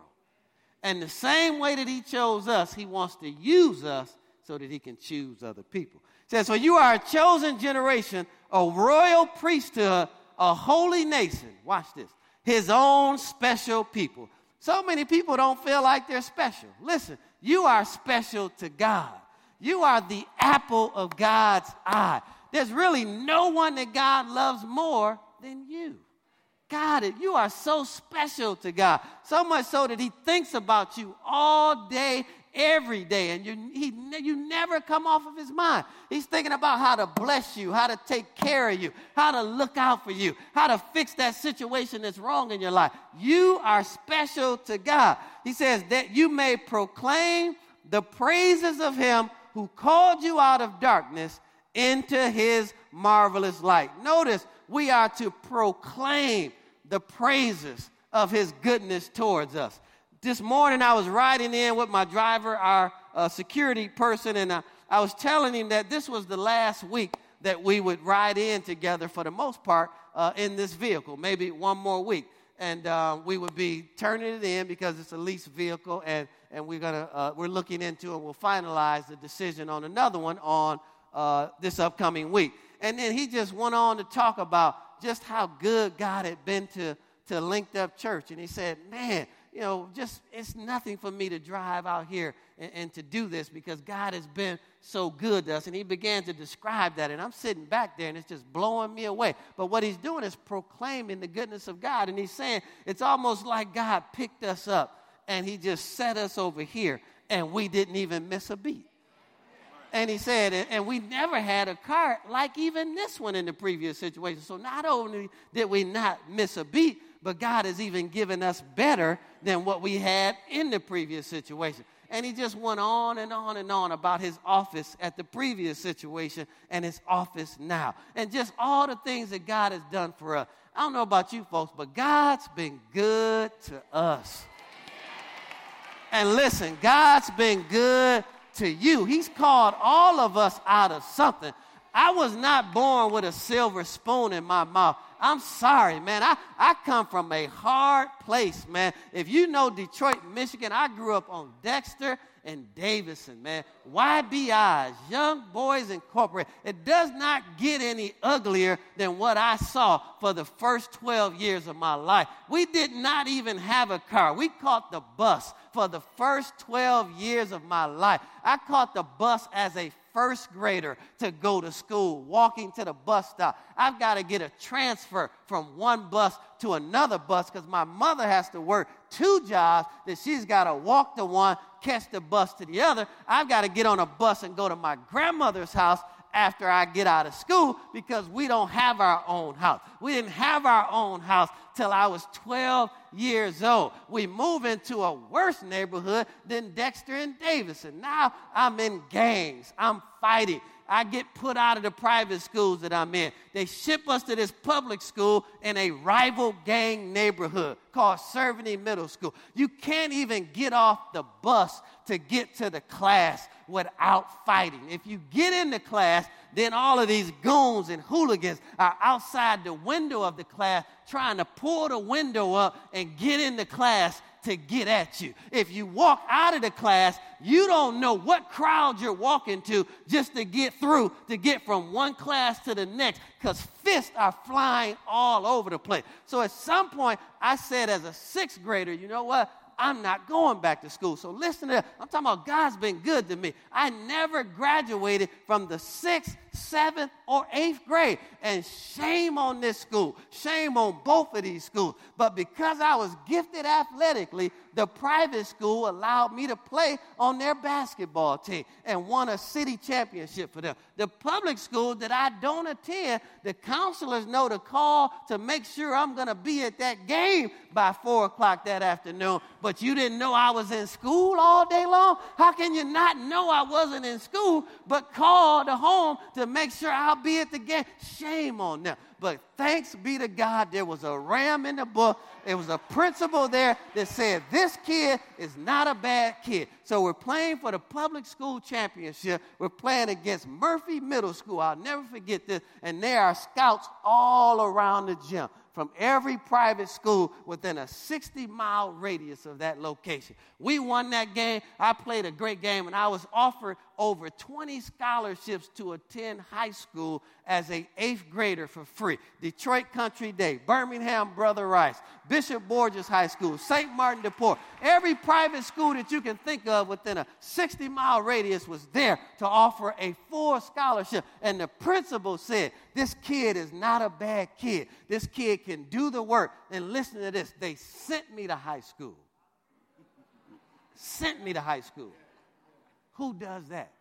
A: And the same way that he chose us, he wants to use us so that he can choose other people. He says, So you are a chosen generation, a royal priesthood, a holy nation. Watch this. His own special people. So many people don't feel like they're special. Listen, you are special to God. You are the apple of God's eye. There's really no one that God loves more than you. God, you are so special to God. So much so that He thinks about you all day, every day, and you, he, you never come off of His mind. He's thinking about how to bless you, how to take care of you, how to look out for you, how to fix that situation that's wrong in your life. You are special to God. He says that you may proclaim the praises of Him who called you out of darkness into His marvelous light. Notice, we are to proclaim the praises of his goodness towards us. This morning I was riding in with my driver, our uh, security person, and I, I was telling him that this was the last week that we would ride in together for the most part uh, in this vehicle, maybe one more week. And uh, we would be turning it in because it's a leased vehicle, and, and we're, gonna, uh, we're looking into and we'll finalize the decision on another one on uh, this upcoming week. And then he just went on to talk about just how good God had been to, to Linked Up Church. And he said, Man, you know, just it's nothing for me to drive out here and, and, to do this because God has been so good to us. And he began to describe that. And I'm sitting back there and it's just blowing me away. But what he's doing is proclaiming the goodness of God. And he's saying it's almost like God picked us up and he just set us over here and we didn't even miss a beat. And he said, and we never had a cart like even this one in the previous situation. So not only did we not miss a beat, but God has even given us better than what we had in the previous situation. And he just went on and on and on about his office at the previous situation and his office now. And just all the things that God has done for us. I don't know about you folks, but God's been good to us. And listen, God's been good to you. He's called all of us out of something. I was not born with a silver spoon in my mouth. I'm sorry, man. I, I come from a hard place, man. If you know Detroit, Michigan, I grew up on Dexter and Davison, man. YBIs, Young Boys Incorporated. It does not get any uglier than what I saw for the first 12 years of my life. We did not even have a car. We caught the bus for the first 12 years of my life. I caught the bus as a first grader to go to school, walking to the bus stop. I've got to get a transfer from one bus to another bus because my mother has to work two jobs that she's got to walk to one, catch the bus to the other. I've got to get on a bus and go to my grandmother's house after I get out of school because we don't have our own house. We didn't have our own house till I was 12 years old. We move into a worse neighborhood than Dexter and Davison. Now I'm in gangs. I'm fighting. I get put out of the private schools that I'm in. They ship us to this public school in a rival gang neighborhood called Cerveny Middle School. You can't even get off the bus to get to the class without fighting. If you get in the class, then all of these goons and hooligans are outside the window of the class trying to pull the window up and get in the class to get at you. If you walk out of the class, you don't know what crowd you're walking to just to get through, to get from one class to the next, because fists are flying all over the place. So at some point, I said as a sixth grader, you know what? I'm not going back to school. So listen to that. I'm talking about God's been good to me. I never graduated from the sixth, seventh, or eighth grade. And shame on this school. Shame on both of these schools. But because I was gifted athletically, the private school allowed me to play on their basketball team and won a city championship for them. The public school that I don't attend, the counselors know to call to make sure I'm going to be at that game by four o'clock that afternoon. But you didn't know I was in school all day long? How can you not know I wasn't in school but call the home to make sure I'll be at the game? Shame on them. But thanks be to God, there was a ram in the book. There was a principal there that said, This kid is not a bad kid. So we're playing for the public school championship. We're playing against Murphy Middle School. I'll never forget this. And there are scouts all around the gym from every private school within a 60 mile radius of that location. We won that game. I played a great game, and I was offered over 20 scholarships to attend high school as a eighth grader for free. Detroit Country Day, Birmingham Brother Rice, Bishop Borgess High School, St. Martin de Porres. Every private school that you can think of within a 60 mile radius was there to offer a full scholarship. And the principal said, This kid is not a bad kid. This kid can do the work. And listen to this they sent me to high school. Sent me to high school. Who does that?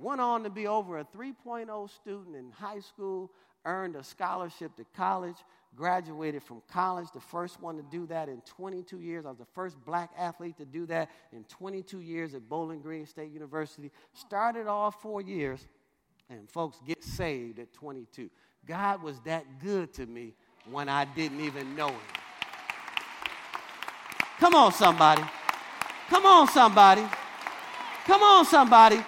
A: Went on to be over a 3.0 student in high school, earned a scholarship to college, graduated from college, the first one to do that in 22 years. I was the first black athlete to do that in 22 years at Bowling Green State University. Started all four years, and folks get saved at 22. God was that good to me when I didn't even know Him. Come on, somebody. Come on, somebody. Come on, somebody.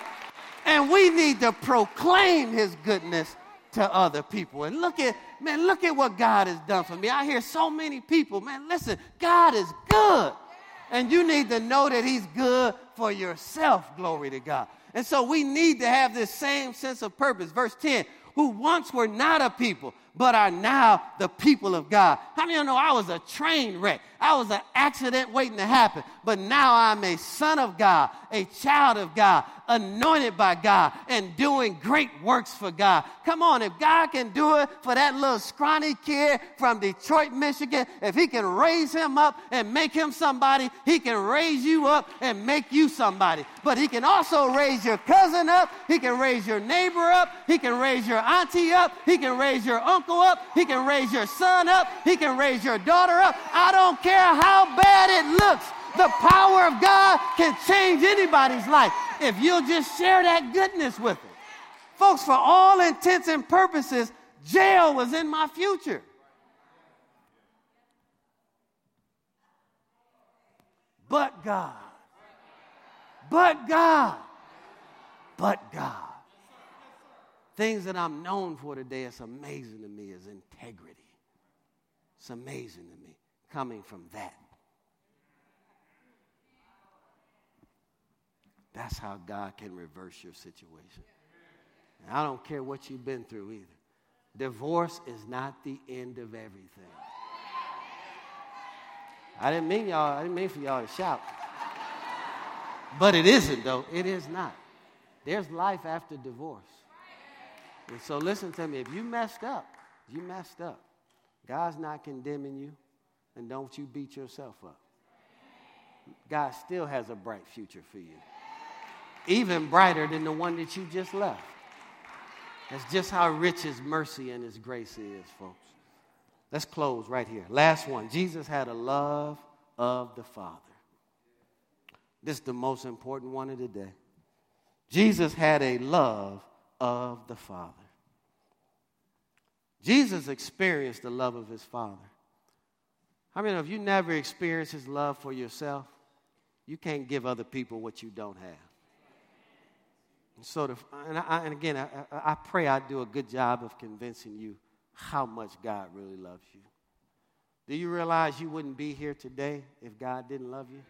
A: And we need to proclaim his goodness to other people. And look at, man, look at what God has done for me. I hear so many people, man, listen, God is good. And you need to know that he's good for yourself. Glory to God. And so we need to have this same sense of purpose. Verse 10 who once were not a people, but are now the people of God. How many of you know I was a train wreck? I was an accident waiting to happen, but now I'm a son of God, a child of God, anointed by God, and doing great works for God. Come on, if God can do it for that little scrawny kid from Detroit, Michigan, if He can raise him up and make him somebody, He can raise you up and make you somebody. But He can also raise your cousin up, He can raise your neighbor up, He can raise your auntie up, He can raise your uncle up. He can raise your son up. He can raise your daughter up. I don't care how bad it looks. The power of God can change anybody's life if you'll just share that goodness with them. Folks, for all intents and purposes, jail was in my future. But God. But God. But God things that I'm known for today, it's amazing to me, is integrity. It's amazing to me coming from that. That's how God can reverse your situation. And I don't care what you've been through either. Divorce is not the end of everything. I didn't mean y'all, I didn't mean for y'all to shout. But it isn't though. It is not. There's life after divorce. And so listen to me. If you messed up, you messed up. God's not condemning you, and don't you beat yourself up. God still has a bright future for you, even brighter than the one that you just left. That's just how rich His mercy and His grace is, folks. Let's close right here. Last one. Jesus had a love of the Father. This is the most important one of the day. Jesus had a love of the Father. Jesus experienced the love of his Father. I mean, if you never experienced his love for yourself, you can't give other people what you don't have. And so, the, and, I, and again, I, I pray I do a good job of convincing you how much God really loves you. Do you realize you wouldn't be here today if God didn't love you?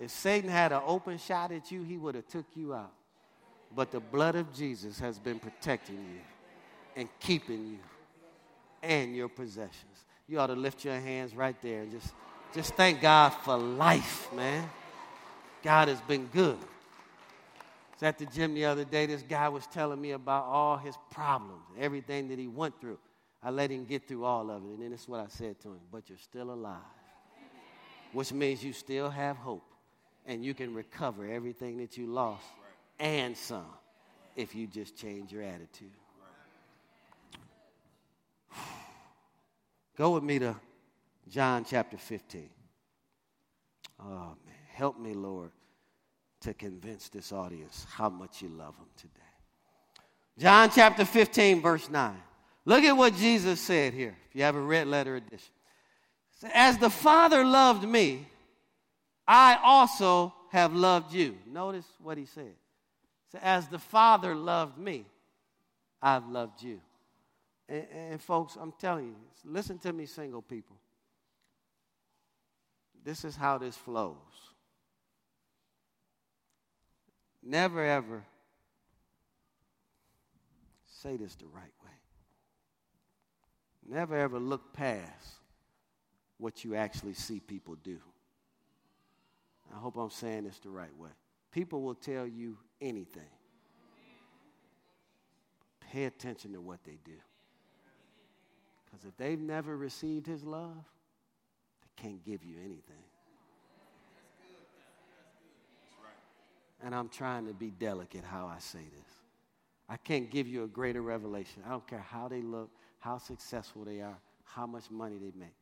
A: If Satan had an open shot at you, he would have took you out but the blood of Jesus has been protecting you and keeping you and your possessions. You ought to lift your hands right there and just, just thank God for life, man. God has been good. Was at the gym the other day. This guy was telling me about all his problems, everything that he went through. I let him get through all of it. And then this is what I said to him But you're still alive, which means you still have hope and you can recover everything that you lost and some if you just change your attitude. <sighs> Go with me to John chapter 15. Oh, man. Help me, Lord, to convince this audience how much you love them today. John chapter 15, verse 9. Look at what Jesus said here, if you have a red letter edition. As the Father loved me, I also have loved you. Notice what he said. As the Father loved me, I've loved you. And, and folks, I'm telling you, listen to me, single people. This is how this flows. Never ever say this the right way. Never ever look past what you actually see people do. I hope I'm saying this the right way. People will tell you anything. Pay attention to what they do. Because if they've never received his love, they can't give you anything. And I'm trying to be delicate how I say this. I can't give you a greater revelation. I don't care how they look, how successful they are, how much money they make.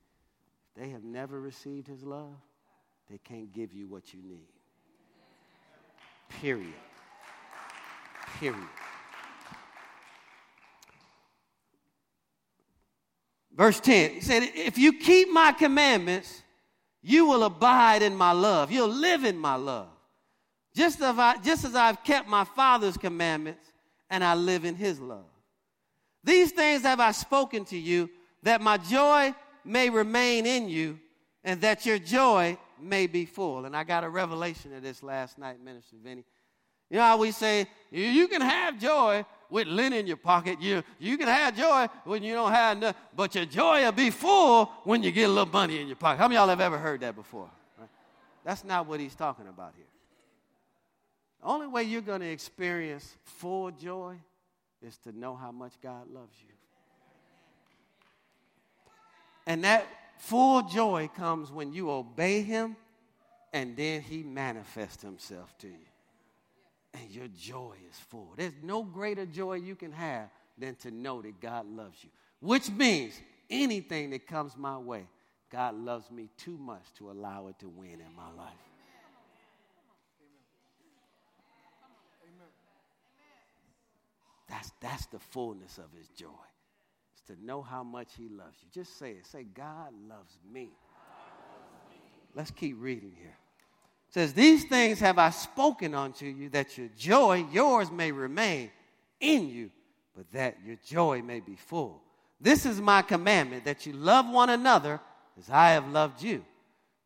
A: If they have never received his love, they can't give you what you need. Period. Period. Verse 10, he said, If you keep my commandments, you will abide in my love. You'll live in my love. Just as, I, just as I've kept my Father's commandments and I live in his love. These things have I spoken to you, that my joy may remain in you, and that your joy may be full. And I got a revelation of this last night, Minister Vinny. You know how we say, you can have joy with lint in your pocket. You, you can have joy when you don't have enough, but your joy will be full when you get a little money in your pocket. How many of y'all have ever heard that before? Right? That's not what he's talking about here. The only way you're going to experience full joy is to know how much God loves you. And that full joy comes when you obey Him and then He manifests Himself to you. And your joy is full. There's no greater joy you can have than to know that God loves you, which means anything that comes my way, God loves me too much to allow it to win in my life. That's, that's the fullness of his joy. It's to know how much he loves you. Just say it. Say, God loves me. Let's keep reading here. It says, These things have I spoken unto you, that your joy, yours, may remain in you, but that your joy may be full. This is my commandment, that you love one another as I have loved you.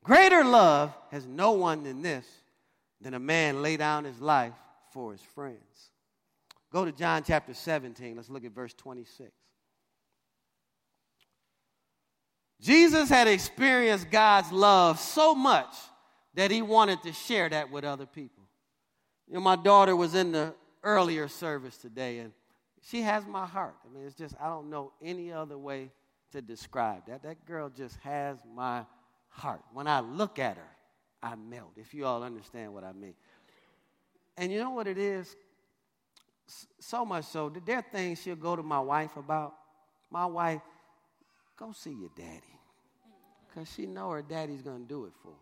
A: Greater love has no one than this, than a man lay down his life for his friends. Go to John chapter 17. Let's look at verse 26. Jesus had experienced God's love so much that he wanted to share that with other people. You know, my daughter was in the earlier service today, and she has my heart. I mean, it's just, I don't know any other way to describe that. That girl just has my heart. When I look at her, I melt, if you all understand what I mean. And you know what it is? So much so that there are things she'll go to my wife about. My wife, go see your daddy. Because she know her daddy's going to do it for her.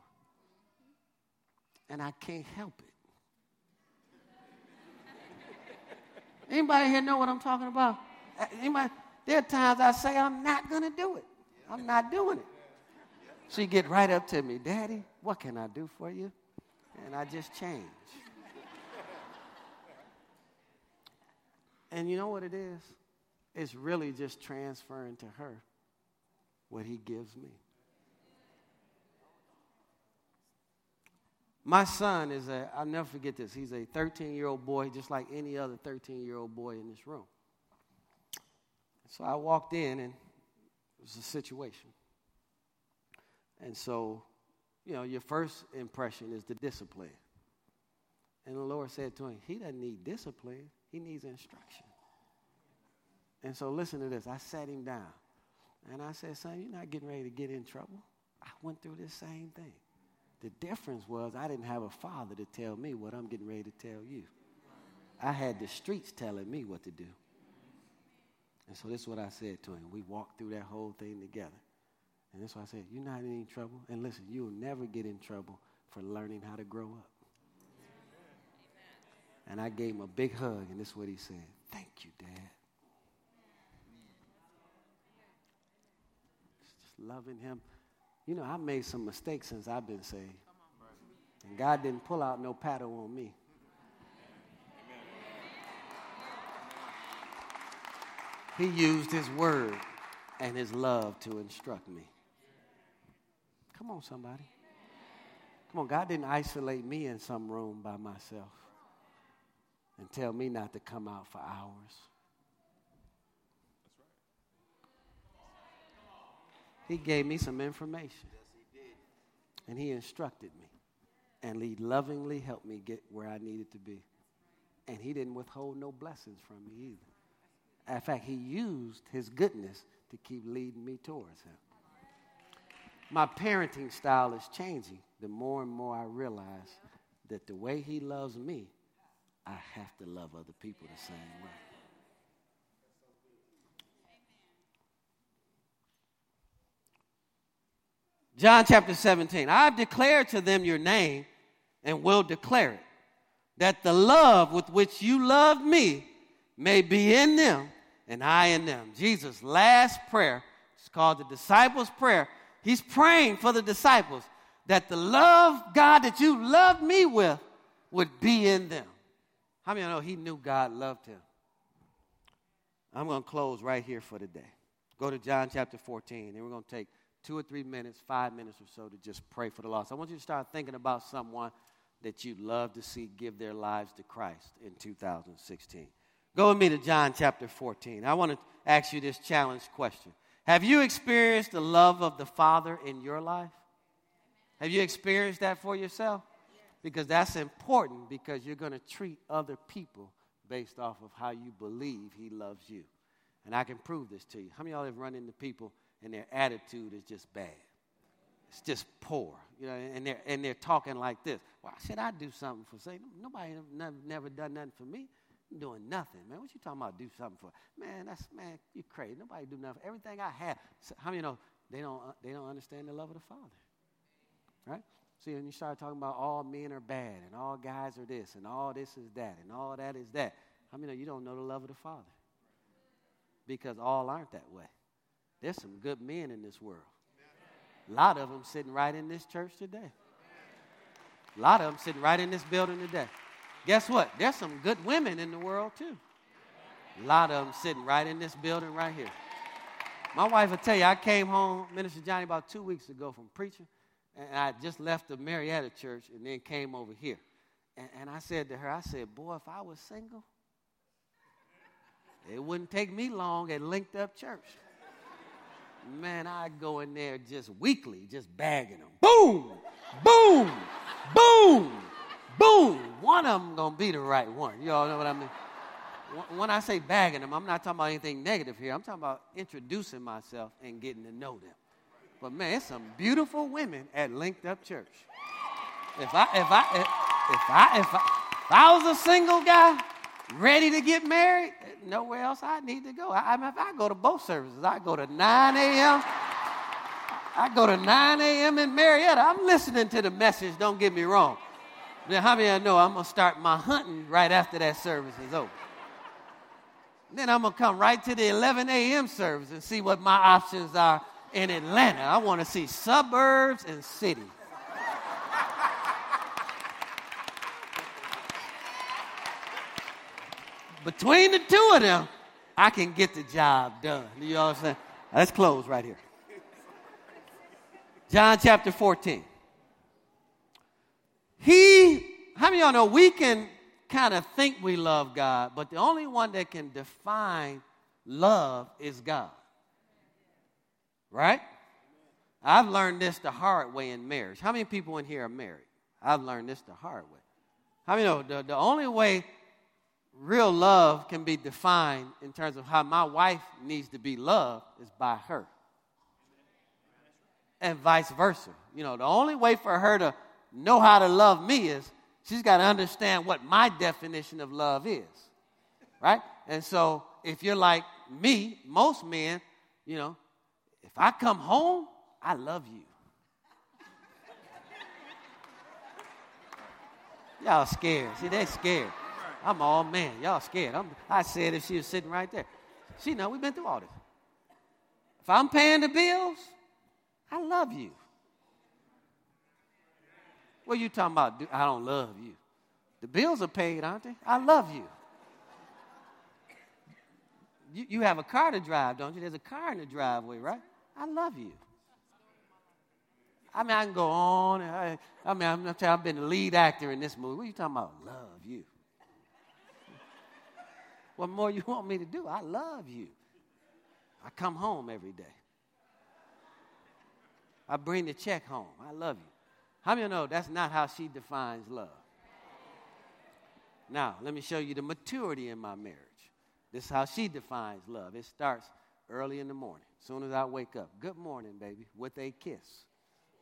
A: And I can't help it. <laughs> Anybody here know what I'm talking about? Anybody? There are times I say I'm not going to do it. I'm not doing it. She get right up to me, Daddy, what can I do for you? And I just change. And you know what it is? It's really just transferring to her what he gives me. My son is a, I'll never forget this, he's a 13 year old boy, just like any other 13 year old boy in this room. So I walked in and it was a situation. And so, you know, your first impression is the discipline. And the Lord said to him, He doesn't need discipline. He needs instruction. And so listen to this. I sat him down and I said, Son, you're not getting ready to get in trouble. I went through this same thing. The difference was I didn't have a father to tell me what I'm getting ready to tell you. I had the streets telling me what to do. And so this is what I said to him. We walked through that whole thing together. And that's why I said, You're not in any trouble. And listen, you'll never get in trouble for learning how to grow up. And I gave him a big hug, and this is what he said Thank you, Dad. Just loving him. You know, I've made some mistakes since I've been saved. And God didn't pull out no paddle on me. He used his word and his love to instruct me. Come on, somebody. Come on, God didn't isolate me in some room by myself and tell me not to come out for hours. He gave me some information. And he instructed me. And he lovingly helped me get where I needed to be. And he didn't withhold no blessings from me either. In fact, he used his goodness to keep leading me towards him. My parenting style is changing the more and more I realize that the way he loves me, I have to love other people the same way. John chapter 17. I've declared to them your name and will declare it, that the love with which you loved me may be in them and I in them. Jesus' last prayer is called the disciples' prayer. He's praying for the disciples that the love, God, that you loved me with would be in them. How of you know he knew God loved him? I'm going to close right here for today. Go to John chapter 14, and we're going to take two or three minutes, five minutes or so to just pray for the lost. I want you to start thinking about someone that you'd love to see give their lives to Christ in 2016. Go with me to John chapter 14. I want to ask you this challenge question Have you experienced the love of the Father in your life? Have you experienced that for yourself? Because that's important because you're going to treat other people based off of how you believe He loves you. And I can prove this to you. How many of y'all have run into people and their attitude is just bad. It's just poor, you know, and they're, and they're talking like this. Why should I do something for Satan? Nobody never, never done nothing for me. I'm doing nothing, man. What you talking about? Do something for? Man, that's man. You crazy? Nobody do nothing. Everything I have. So, how many know they don't uh, they don't understand the love of the Father, right? See, when you start talking about all men are bad and all guys are this and all this is that and all that is that, how many know you don't know the love of the Father? Because all aren't that way. There's some good men in this world. A lot of them sitting right in this church today. A lot of them sitting right in this building today. Guess what? There's some good women in the world too. A lot of them sitting right in this building right here. My wife will tell you, I came home, Minister Johnny, about two weeks ago from preaching, and I just left the Marietta church and then came over here. And, and I said to her, I said, Boy, if I was single, it wouldn't take me long at Linked Up Church man, I'd go in there just weekly, just bagging them. Boom, boom, boom, boom. One of them gonna be the right one. You all know what I mean? When I say bagging them, I'm not talking about anything negative here. I'm talking about introducing myself and getting to know them. But man, it's some beautiful women at Linked Up Church. If I if I if, I if I, if I was a single guy, ready to get married, nowhere else I need to go. I, I, if I go to both services, I go to 9 a.m. I go to 9 a.m. in Marietta. I'm listening to the message, don't get me wrong. Now, how many you know I'm going to start my hunting right after that service is over? Then I'm going to come right to the 11 a.m. service and see what my options are in Atlanta. I want to see suburbs and city. between the two of them, I can get the job done. You know what I'm saying? Let's close right here. John chapter 14. He, how many of y'all know we can kind of think we love God, but the only one that can define love is God. Right? I've learned this the hard way in marriage. How many people in here are married? I've learned this the hard way. How many know the, the only way real love can be defined in terms of how my wife needs to be loved is by her. And vice versa. You know, the only way for her to know how to love me is she's got to understand what my definition of love is. Right? And so if you're like me, most men, you know, if I come home, I love you. Y'all scared. See, they're scared. I'm all man. Y'all scared. I'm, I said if she was sitting right there. She know we've been through all this. If I'm paying the bills, I love you. What are you talking about? I don't love you. The bills are paid, aren't they? I love you. you, you have a car to drive, don't you? There's a car in the driveway, right? I love you. I mean, I can go on. I, I mean, I'm, I'm I've been the lead actor in this movie. What are you talking about? Love you. what more you want me to do? I love you. I come home every day. I bring the check home. I love you. How many know that's not how she defines love? Now, let me show you the maturity in my marriage. This is how she defines love. It starts early in the morning, as soon as I wake up. Good morning, baby, with a kiss.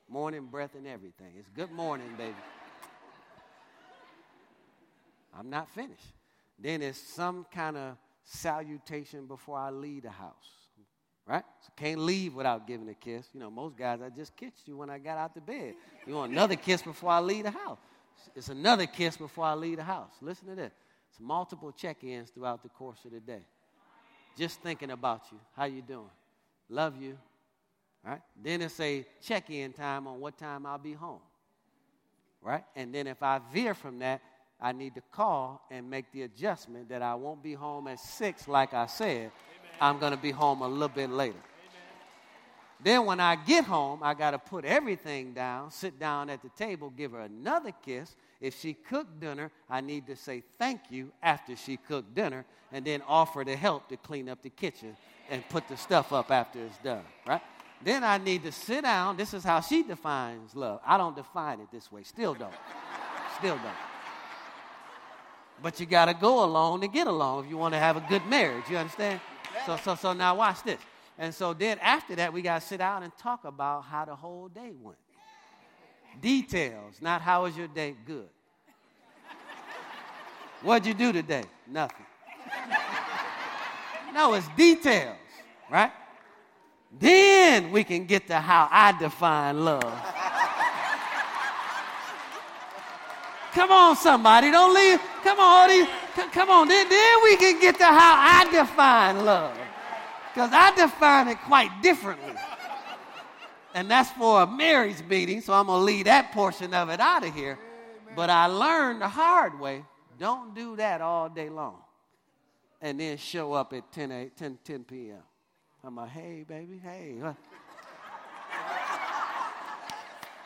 A: Morning breath and everything. It's good morning, baby. I'm not finished. Then it's some kind of salutation before I leave the house. Right? So can't leave without giving a kiss. You know, most guys, I just kissed you when I got out the bed. You want another kiss before I leave the house. It's another kiss before I leave the house. Listen to this. It's multiple check-ins throughout the course of the day. Just thinking about you. How you doing? Love you. Right? Then it's a check-in time on what time I'll be home. Right? And then if I veer from that, I need to call and make the adjustment that I won't be home at six, like I said. Amen. I'm going to be home a little bit later. Then when I get home, I got to put everything down, sit down at the table, give her another kiss. If she cooked dinner, I need to say thank you after she cooked dinner and then offer to help to clean up the kitchen and put the stuff up after it's done, right? Then I need to sit down. This is how she defines love. I don't define it this way. Still don't. Still don't. But you got to go along to get along if you want to have a good marriage. You understand? So, so, so now watch this. And so then after that, we got to sit down and talk about how the whole day went. Details, not how was your day good. What'd you do today? Nothing. No, it's details, right? Then we can get to how I define love. Come on, somebody, don't leave. Come on, come on. Then, then we can get to how I define love. Because I define it quite differently. And that's for a marriage meeting, so I'm going to leave that portion of it out of here. But I learned the hard way don't do that all day long. And then show up at 10, 8, 10, 10 p.m. I'm like, hey, baby, hey.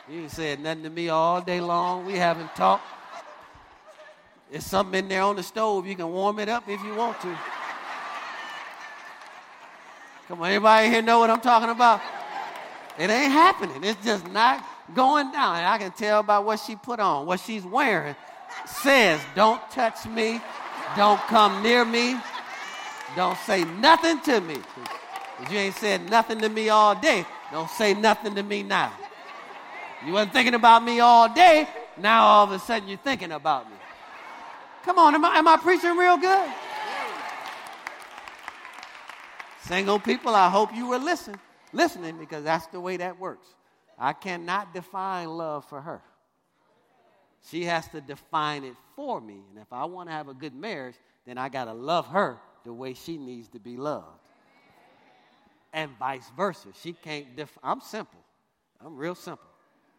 A: You ain't said nothing to me all day long. We haven't talked. There's something in there on the stove. You can warm it up if you want to. Come on, everybody here know what I'm talking about? It ain't happening. It's just not going down. And I can tell by what she put on, what she's wearing says, don't touch me, don't come near me, don't say nothing to me. You ain't said nothing to me all day. Don't say nothing to me now. You wasn't thinking about me all day. Now all of a sudden you're thinking about me. Come on, am I, am I preaching real good? Single people, I hope you were listening, listening because that's the way that works. I cannot define love for her. She has to define it for me. And if I want to have a good marriage, then I got to love her the way she needs to be loved. And vice versa. She can't def- I'm simple. I'm real simple.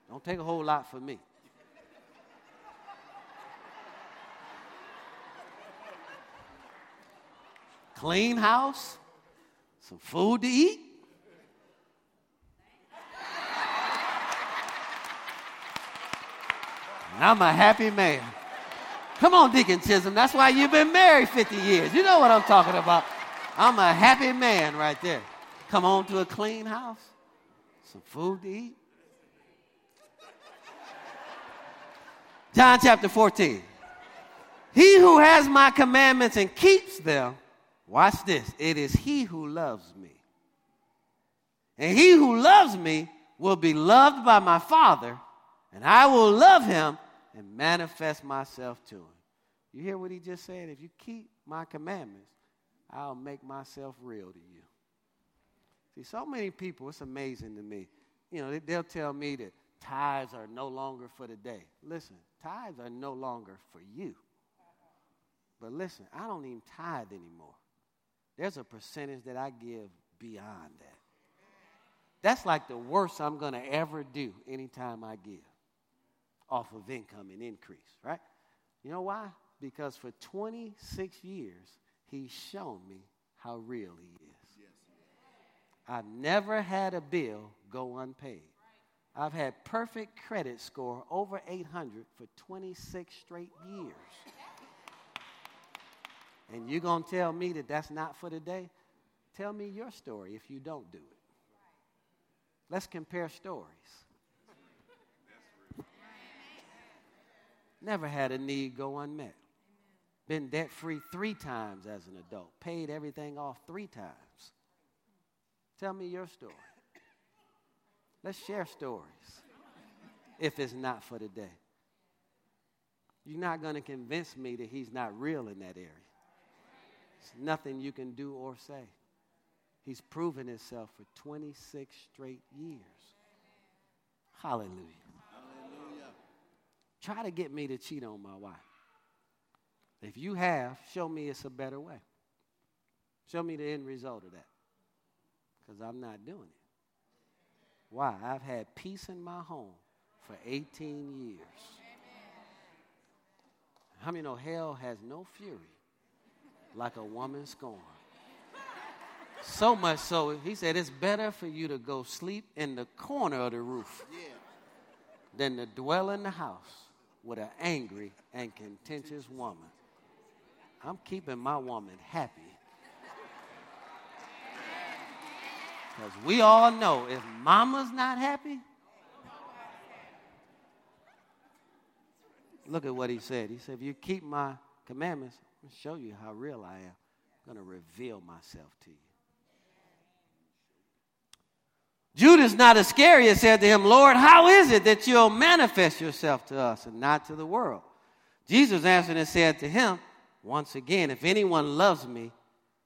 A: Don't take a whole lot for me. Clean house, some food to eat. I'm a happy man. Come on, Deacon Chisholm. That's why you've been married 50 years. You know what I'm talking about. I'm a happy man right there. Come on to a clean house, some food to eat. John chapter 14. He who has my commandments and keeps them Watch this. It is he who loves me. And he who loves me will be loved by my Father, and I will love him and manifest myself to him. You hear what he just said? If you keep my commandments, I'll make myself real to you. See, so many people, it's amazing to me. You know, they'll tell me that tithes are no longer for the day. Listen, tithes are no longer for you. But listen, I don't even tithe anymore. There's a percentage that I give beyond that. That's like the worst I'm going to ever do anytime I give off of income and increase, right? You know why? Because for 26 years, he's shown me how real He is. Yes. I've never had a bill go unpaid. I've had perfect credit score over 800 for 26 straight years. And you're going to tell me that that's not for today? Tell me your story if you don't do it. Let's compare stories. Never had a need go unmet. Been debt free three times as an adult. Paid everything off three times. Tell me your story. Let's share stories if it's not for today. You're not going to convince me that he's not real in that area. There's nothing you can do or say. He's proven himself for 26 straight years. Hallelujah. Try to get me to cheat on my wife. If you have, show me it's a better way. Show me the end result of that. Because I'm not doing it. Why? I've had peace in my home for 18 years. How many know hell has no fury like a woman scorned? So much so, he said, it's better for you to go sleep in the corner of the roof than to dwell in the house with an angry and contentious woman. I'm keeping my woman happy. Because we all know if mama's not happy, look at what he said. He said, If you keep my commandments, I'll show you how real I am. I'm going to reveal myself to you. Judas, not Iscariot, said to him, Lord, how is it that you'll manifest yourself to us and not to the world? Jesus answered and said to him, once again, if anyone loves me,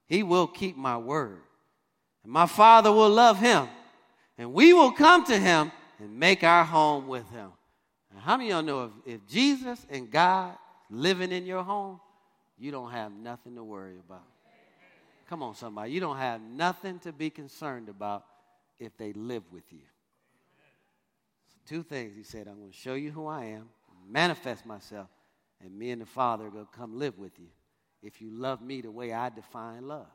A: he will keep my word. And my Father will love him, and we will come to him and make our home with him. Now, how many of y'all know if, if Jesus and God living in your home, you don't have nothing to worry about? Come on, somebody. You don't have nothing to be concerned about if they live with you. So two things. He said, I'm going to show you who I am, manifest myself, and me and the Father are going to come live with you if you love me the way I define love,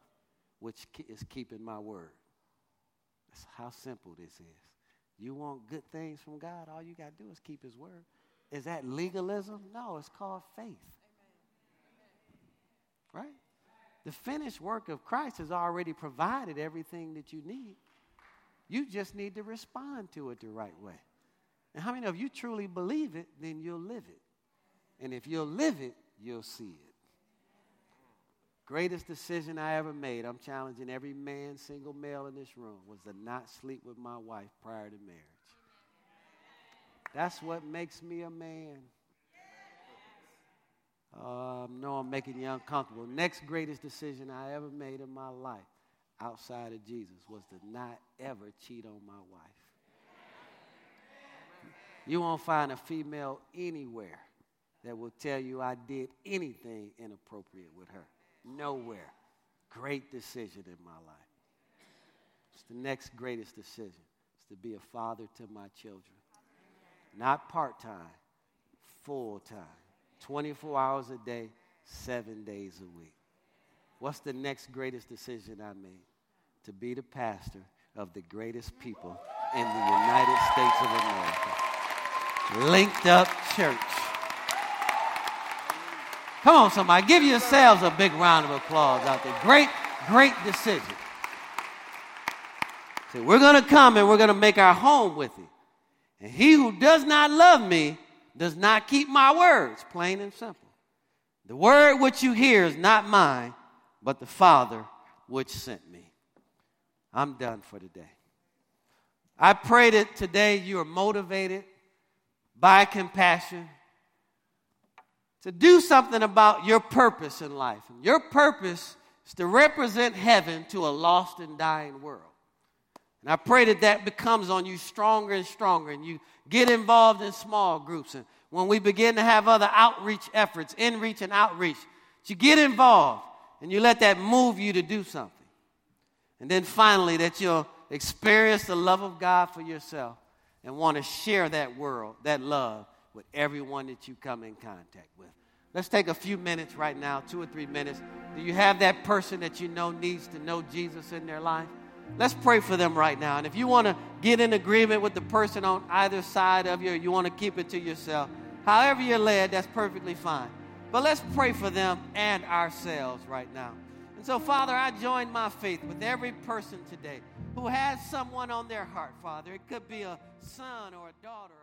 A: which is keeping my word. That's how simple this is. You want good things from God, all you got to do is keep his word. Is that legalism? No, it's called faith. Right? The finished work of Christ has already provided everything that you need. You just need to respond to it the right way. And how many of you truly believe it, then you'll live it. And if you'll live it, you'll see it. Greatest decision I ever made, I'm challenging every man, single male in this room, was to not sleep with my wife prior to marriage. That's what makes me a man. Uh, no, I'm making you uncomfortable. Next greatest decision I ever made in my life outside of Jesus was to not ever cheat on my wife. You won't find a female anywhere that will tell you I did anything inappropriate with her. Nowhere. Great decision in my life. It's the next greatest decision. It's to be a father to my children. Not part time, full time. 24 hours a day, seven days a week. What's the next greatest decision I made? To be the pastor of the greatest people in the United States of America. Linked Up Church. Come on, somebody. Give yourselves a big round of applause out there. Great, great decision. So we're going to come and we're going to make our home with you. And he who does not love me does not keep my words, plain and simple. The word which you hear is not mine, but the Father which sent me. I'm done for today. I pray that today you are motivated by compassion to do something about your purpose in life. And your purpose is to represent heaven to a lost and dying world. And I pray that that becomes on you stronger and stronger, and you get involved in small groups. And when we begin to have other outreach efforts, in reach and outreach, you get involved and you let that move you to do something. And then finally, that you'll experience the love of God for yourself and want to share that world, that love, with everyone that you come in contact with. Let's take a few minutes right now, two or three minutes. Do you have that person that you know needs to know Jesus in their life? Let's pray for them right now. And if you want to get in agreement with the person on either side of you, or you want to keep it to yourself, however you're led, that's perfectly fine. But let's pray for them and ourselves right now. And so, Father, I join my faith with every person today who has someone on their heart, Father. It could be a son or a daughter.